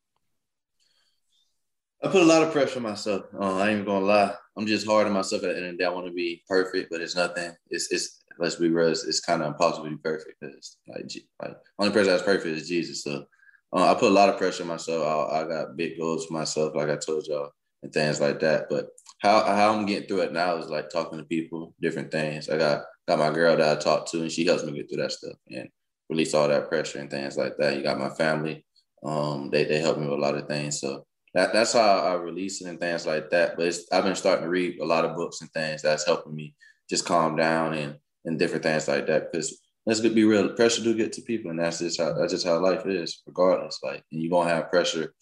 [SPEAKER 5] I put a lot of pressure on myself. Uh, I ain't even gonna lie. I'm just hard on myself at the end of the day. I want to be perfect, but it's nothing. It's it's let's be real. It's, kind of impossible to be perfect because like like only person that's perfect is Jesus. So uh, I put a lot of pressure on myself. I, I, got big goals for myself, like I told y'all, and things like that. But how how I'm getting through it now is like talking to people, different things. I got got my girl that I talk to, and she helps me get through that stuff and release all that pressure and things like that. You got my family. Um, they they help me with a lot of things. So that, that's how I release it and things like that. But I've been starting to read a lot of books and things that's helping me just calm down and and different things like that. Because let's be real, pressure do get to people, and that's just how that's just how life is, regardless. Like, and you're gonna have pressure.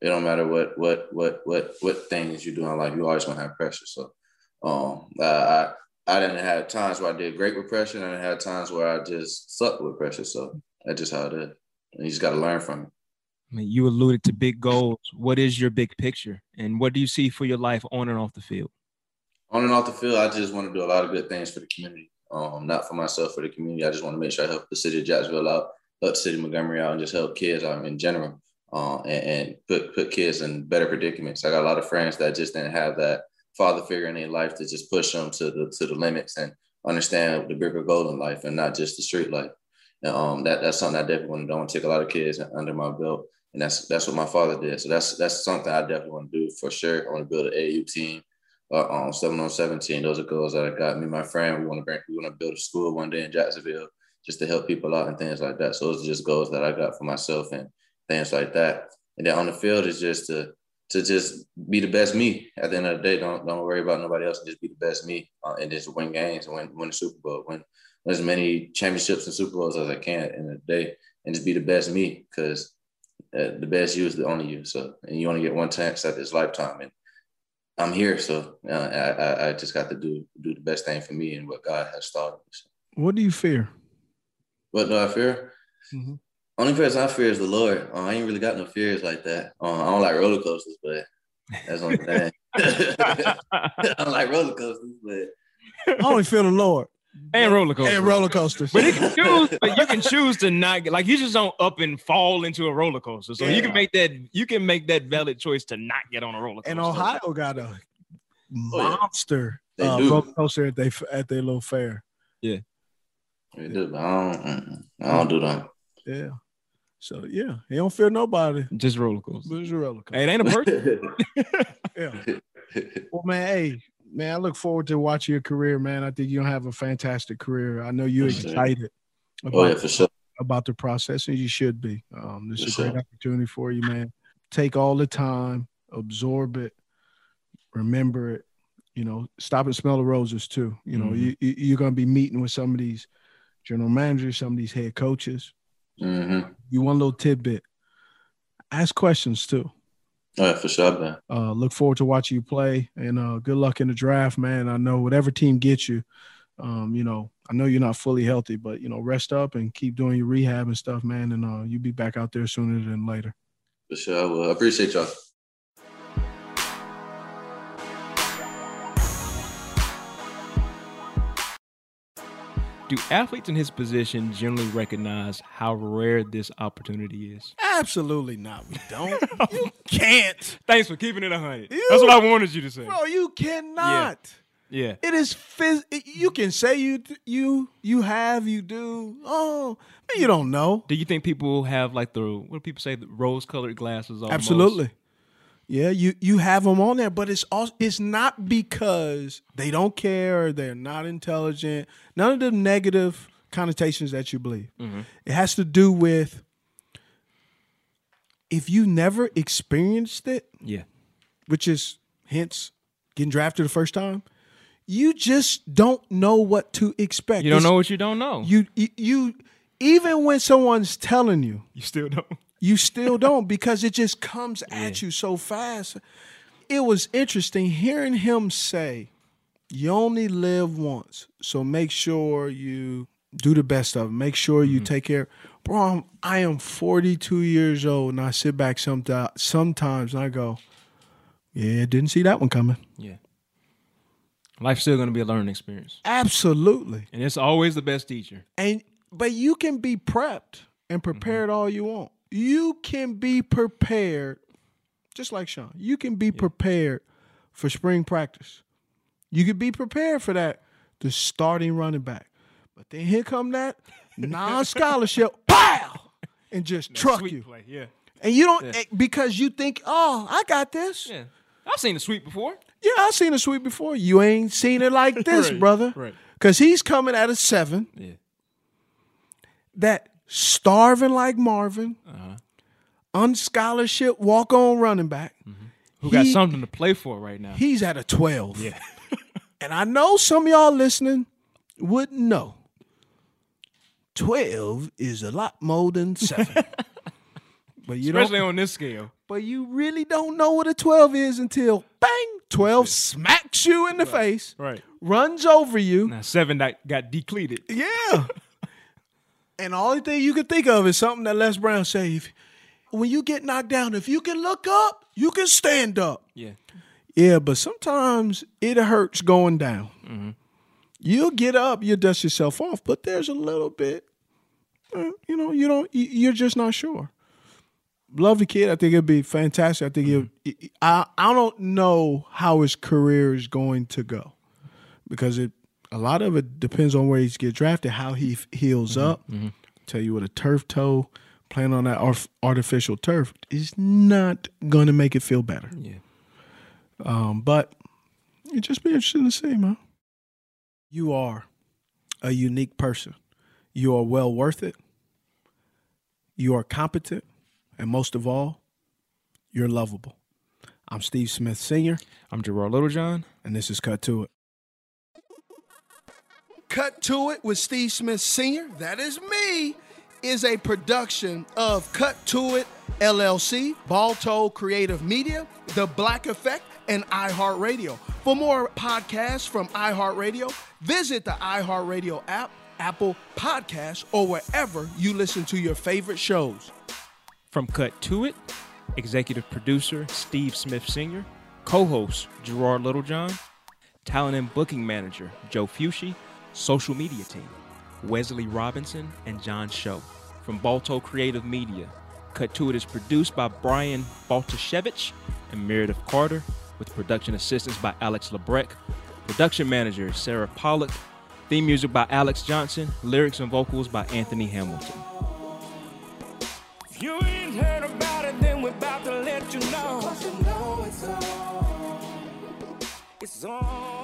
[SPEAKER 5] It don't matter what what what what what things you do in life, you always gonna have pressure. So, um, I I didn't have times where I did great with pressure, and I had times where I just sucked with pressure. So that's just how it is. And you just got to learn from it.
[SPEAKER 3] I mean, you alluded to big goals. What is your big picture, and what do you see for your life on and off the field?
[SPEAKER 5] On and off the field, I just want to do a lot of good things for the community. Um, not for myself, for the community. I just want to make sure I help the city of Jacksonville out, help the city of Montgomery out, and just help kids out in general, uh, and, and put put kids in better predicaments. I got a lot of friends that just didn't have that father figure in their life to just push them to the to the limits and understand the bigger goal in life and not just the street life. And, um, that that's something I definitely want to do. I want to take a lot of kids under my belt and that's that's what my father did. So that's that's something I definitely want to do for sure. I want to build an AU team, uh, on seven on seventeen. Those are goals that I got. Me and my friend, we want to bring, we want to build a school one day in Jacksonville just to help people out and things like that. So those are just goals that I got for myself and things like that. And then on the field is just to to just be the best me. At the end of the day, don't don't worry about nobody else. Just be the best me uh, and just win games and win win the Super Bowl, win as many championships and Super Bowls as I can in the day, and just be the best me because uh, the best you is the only you. So, and you only get one chance at this lifetime, and I'm here. So, uh, I, I just got to do do the best thing for me and what God has started. So.
[SPEAKER 2] What do you fear?
[SPEAKER 5] What do I fear? Mm-hmm. Only person I fear is the Lord. Uh, I ain't really got no fears like that. Uh, I don't like roller coasters, but that's the only thing. I don't like roller coasters, but
[SPEAKER 2] I only fear the Lord
[SPEAKER 3] and roller coasters.
[SPEAKER 2] And roller coasters.
[SPEAKER 3] But you can choose, but you can choose to not get like you just don't up and fall into a roller coaster. So yeah. you can make that you can make that valid choice to not get on a roller coaster.
[SPEAKER 2] And Ohio got a monster oh, yeah. uh, roller coaster at they at their little fair.
[SPEAKER 3] Yeah.
[SPEAKER 5] They do. I don't, I don't do that.
[SPEAKER 2] Yeah. So yeah, he don't fear nobody.
[SPEAKER 3] Just roller coaster.
[SPEAKER 2] Just roller coaster.
[SPEAKER 3] Hey, it ain't a person.
[SPEAKER 2] yeah. Well, man, hey, man, I look forward to watching your career, man. I think gonna have a fantastic career. I know you're excited
[SPEAKER 5] about, oh, yeah, for sure.
[SPEAKER 2] about the process, and you should be. Um, this is a great opportunity for you, man. Take all the time, absorb it, remember it. You know, stop and smell the roses too. You know, mm-hmm. you, you're gonna be meeting with some of these general managers, some of these head coaches.
[SPEAKER 5] Mm-hmm.
[SPEAKER 2] You one little tidbit. Ask questions too.
[SPEAKER 5] Oh, yeah, for sure, man.
[SPEAKER 2] Uh, look forward to watching you play, and uh, good luck in the draft, man. I know whatever team gets you, um, you know, I know you're not fully healthy, but you know, rest up and keep doing your rehab and stuff, man. And uh, you'll be back out there sooner than later.
[SPEAKER 5] For sure, I will. I appreciate y'all.
[SPEAKER 3] Do athletes in his position generally recognize how rare this opportunity is?
[SPEAKER 2] Absolutely not. We don't. you can't.
[SPEAKER 3] Thanks for keeping it 100. That's what I wanted you to say.
[SPEAKER 2] Bro, you cannot.
[SPEAKER 3] Yeah.
[SPEAKER 2] It is phys- you can say you you you have you do. Oh, but you don't know.
[SPEAKER 3] Do you think people have like the what do people say the rose colored glasses almost?
[SPEAKER 2] Absolutely. Yeah, you you have them on there, but it's also it's not because they don't care or they're not intelligent. None of the negative connotations that you believe.
[SPEAKER 3] Mhm.
[SPEAKER 2] It has to do with if you never experienced it,
[SPEAKER 3] Yeah.
[SPEAKER 2] which is hence getting drafted the first time, you just don't know what to expect.
[SPEAKER 3] You don't
[SPEAKER 2] It's-
[SPEAKER 3] know what you don't know.
[SPEAKER 2] You you even when someone's telling you,
[SPEAKER 3] You still don't.
[SPEAKER 2] You still don't because it just comes at you so fast. It was interesting hearing him say, "You only live once, so make sure you do the best of it. Make sure you
[SPEAKER 3] Mm-hmm.
[SPEAKER 2] take care." Bro, I'm, I am 42 years old, and I sit back sometimes, sometimes and I go, "Yeah, didn't see that one coming."
[SPEAKER 3] Yeah. Life's still going to be a learning experience.
[SPEAKER 2] Absolutely.
[SPEAKER 3] And it's always the best teacher.
[SPEAKER 2] And but you can be prepped and prepared all you want. You can be prepared, just like Shaun. You can be prepared for spring practice. You could be prepared for that, the starting running back. But then here come that non-scholarship, pow, and just
[SPEAKER 3] That
[SPEAKER 2] truck you.
[SPEAKER 3] play, yeah.
[SPEAKER 2] And you don't
[SPEAKER 3] Yeah.
[SPEAKER 2] eh, because you think, oh, I got this.
[SPEAKER 3] Yeah. I've seen the sweep before.
[SPEAKER 2] Yeah, I've seen a sweep before. You ain't seen it like this,
[SPEAKER 3] Right,
[SPEAKER 2] brother.
[SPEAKER 3] right.
[SPEAKER 2] Because he's coming at a seven.
[SPEAKER 3] Yeah.
[SPEAKER 2] That starving like Marvin,
[SPEAKER 3] Uh-huh.
[SPEAKER 2] unscholarship walk on running back.
[SPEAKER 3] Who got something to play for right now?
[SPEAKER 2] He's at a 12.
[SPEAKER 3] Yeah.
[SPEAKER 2] and I know some of y'all listening wouldn't know. 12 is a lot more than seven. but you
[SPEAKER 3] Especially
[SPEAKER 2] don't Especially
[SPEAKER 3] on this scale.
[SPEAKER 2] but you really don't know what a 12 is until bang, 12 smacks you in the face,
[SPEAKER 3] Right.
[SPEAKER 2] runs over you.
[SPEAKER 3] Now seven that got depleted.
[SPEAKER 2] Yeah. and all the only thing you can think of is something that Les Brown say. When you get knocked down, if you can look up, you can stand up.
[SPEAKER 3] Yeah.
[SPEAKER 2] Yeah, but sometimes it hurts going down.
[SPEAKER 3] Mm-hmm.
[SPEAKER 2] You'll get up, you dust yourself off, but there's a little bit, uh, you know, you don't, you- you're just not sure. Love the kid. I think it'd be fantastic. I think he'll, I, I don't know how his career is going to go because it, a lot of it depends on where he's get drafted, how he heals up. Tell you what, a turf toe, playing on that artificial turf is not going to make it feel better.
[SPEAKER 3] Yeah.
[SPEAKER 2] Um, but it just be interesting to see, man. You are a unique person. You are well worth it. You are competent, and most of all, you're lovable. I'm Steve Smith Sr.
[SPEAKER 3] I'm Gerard Littlejohn.
[SPEAKER 2] And this is Cut to It. Cut to It with Steve Smith Sr., that is me, is a production of Cut to It LLC, Balto Creative Media, The Black Effect, and iHeartRadio. For more podcasts from iHeartRadio, visit the iHeartRadio app, Apple Podcasts, or wherever you listen to your favorite shows.
[SPEAKER 3] From Cut to It, executive producer Steve Smith Sr., co host Gerard Littlejohn, talent and booking manager Joe Fushi, social media team Wesley Robinson and John Show. From Balto Creative Media, Cut to It is produced by Brian Baltashevich and Meredith Carter, with production assistance by Alex Lebrecht, production manager Sarah Pollock, theme music by Alex Johnson, lyrics and vocals by Anthony Hamilton.
[SPEAKER 4] If you ain't heard about it, then we're about to let you know. Cause you know it's on. It's on.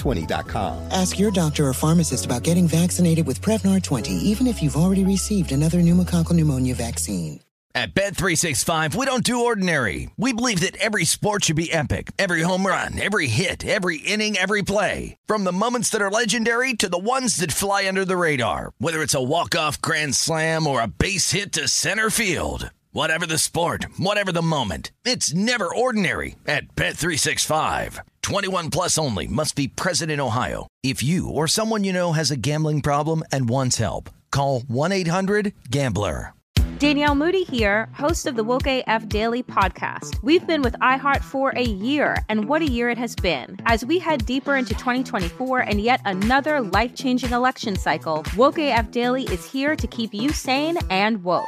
[SPEAKER 11] Prevnar20.com.
[SPEAKER 12] Ask your doctor or pharmacist about getting vaccinated with Prevnar 20, even if you've already received another pneumococcal pneumonia vaccine.
[SPEAKER 1] At Bet365, we don't do ordinary. We believe that every sport should be epic. Every home run, every hit, every inning, every play. From the moments that are legendary to the ones that fly under the radar. Whether it's a walk-off grand slam or a base hit to center field. Whatever the sport, whatever the moment. It's never ordinary at Bet365. 21 plus only must be present in Ohio. If you or someone you know has a gambling problem and wants help, call 1-800-GAMBLER.
[SPEAKER 13] Danielle Moody here, host of the Woke AF Daily podcast. We've been with iHeart for a year, and what a year it has been. As we head deeper into 2024 and yet another life changing election cycle, Woke AF Daily is here to keep you sane and woke.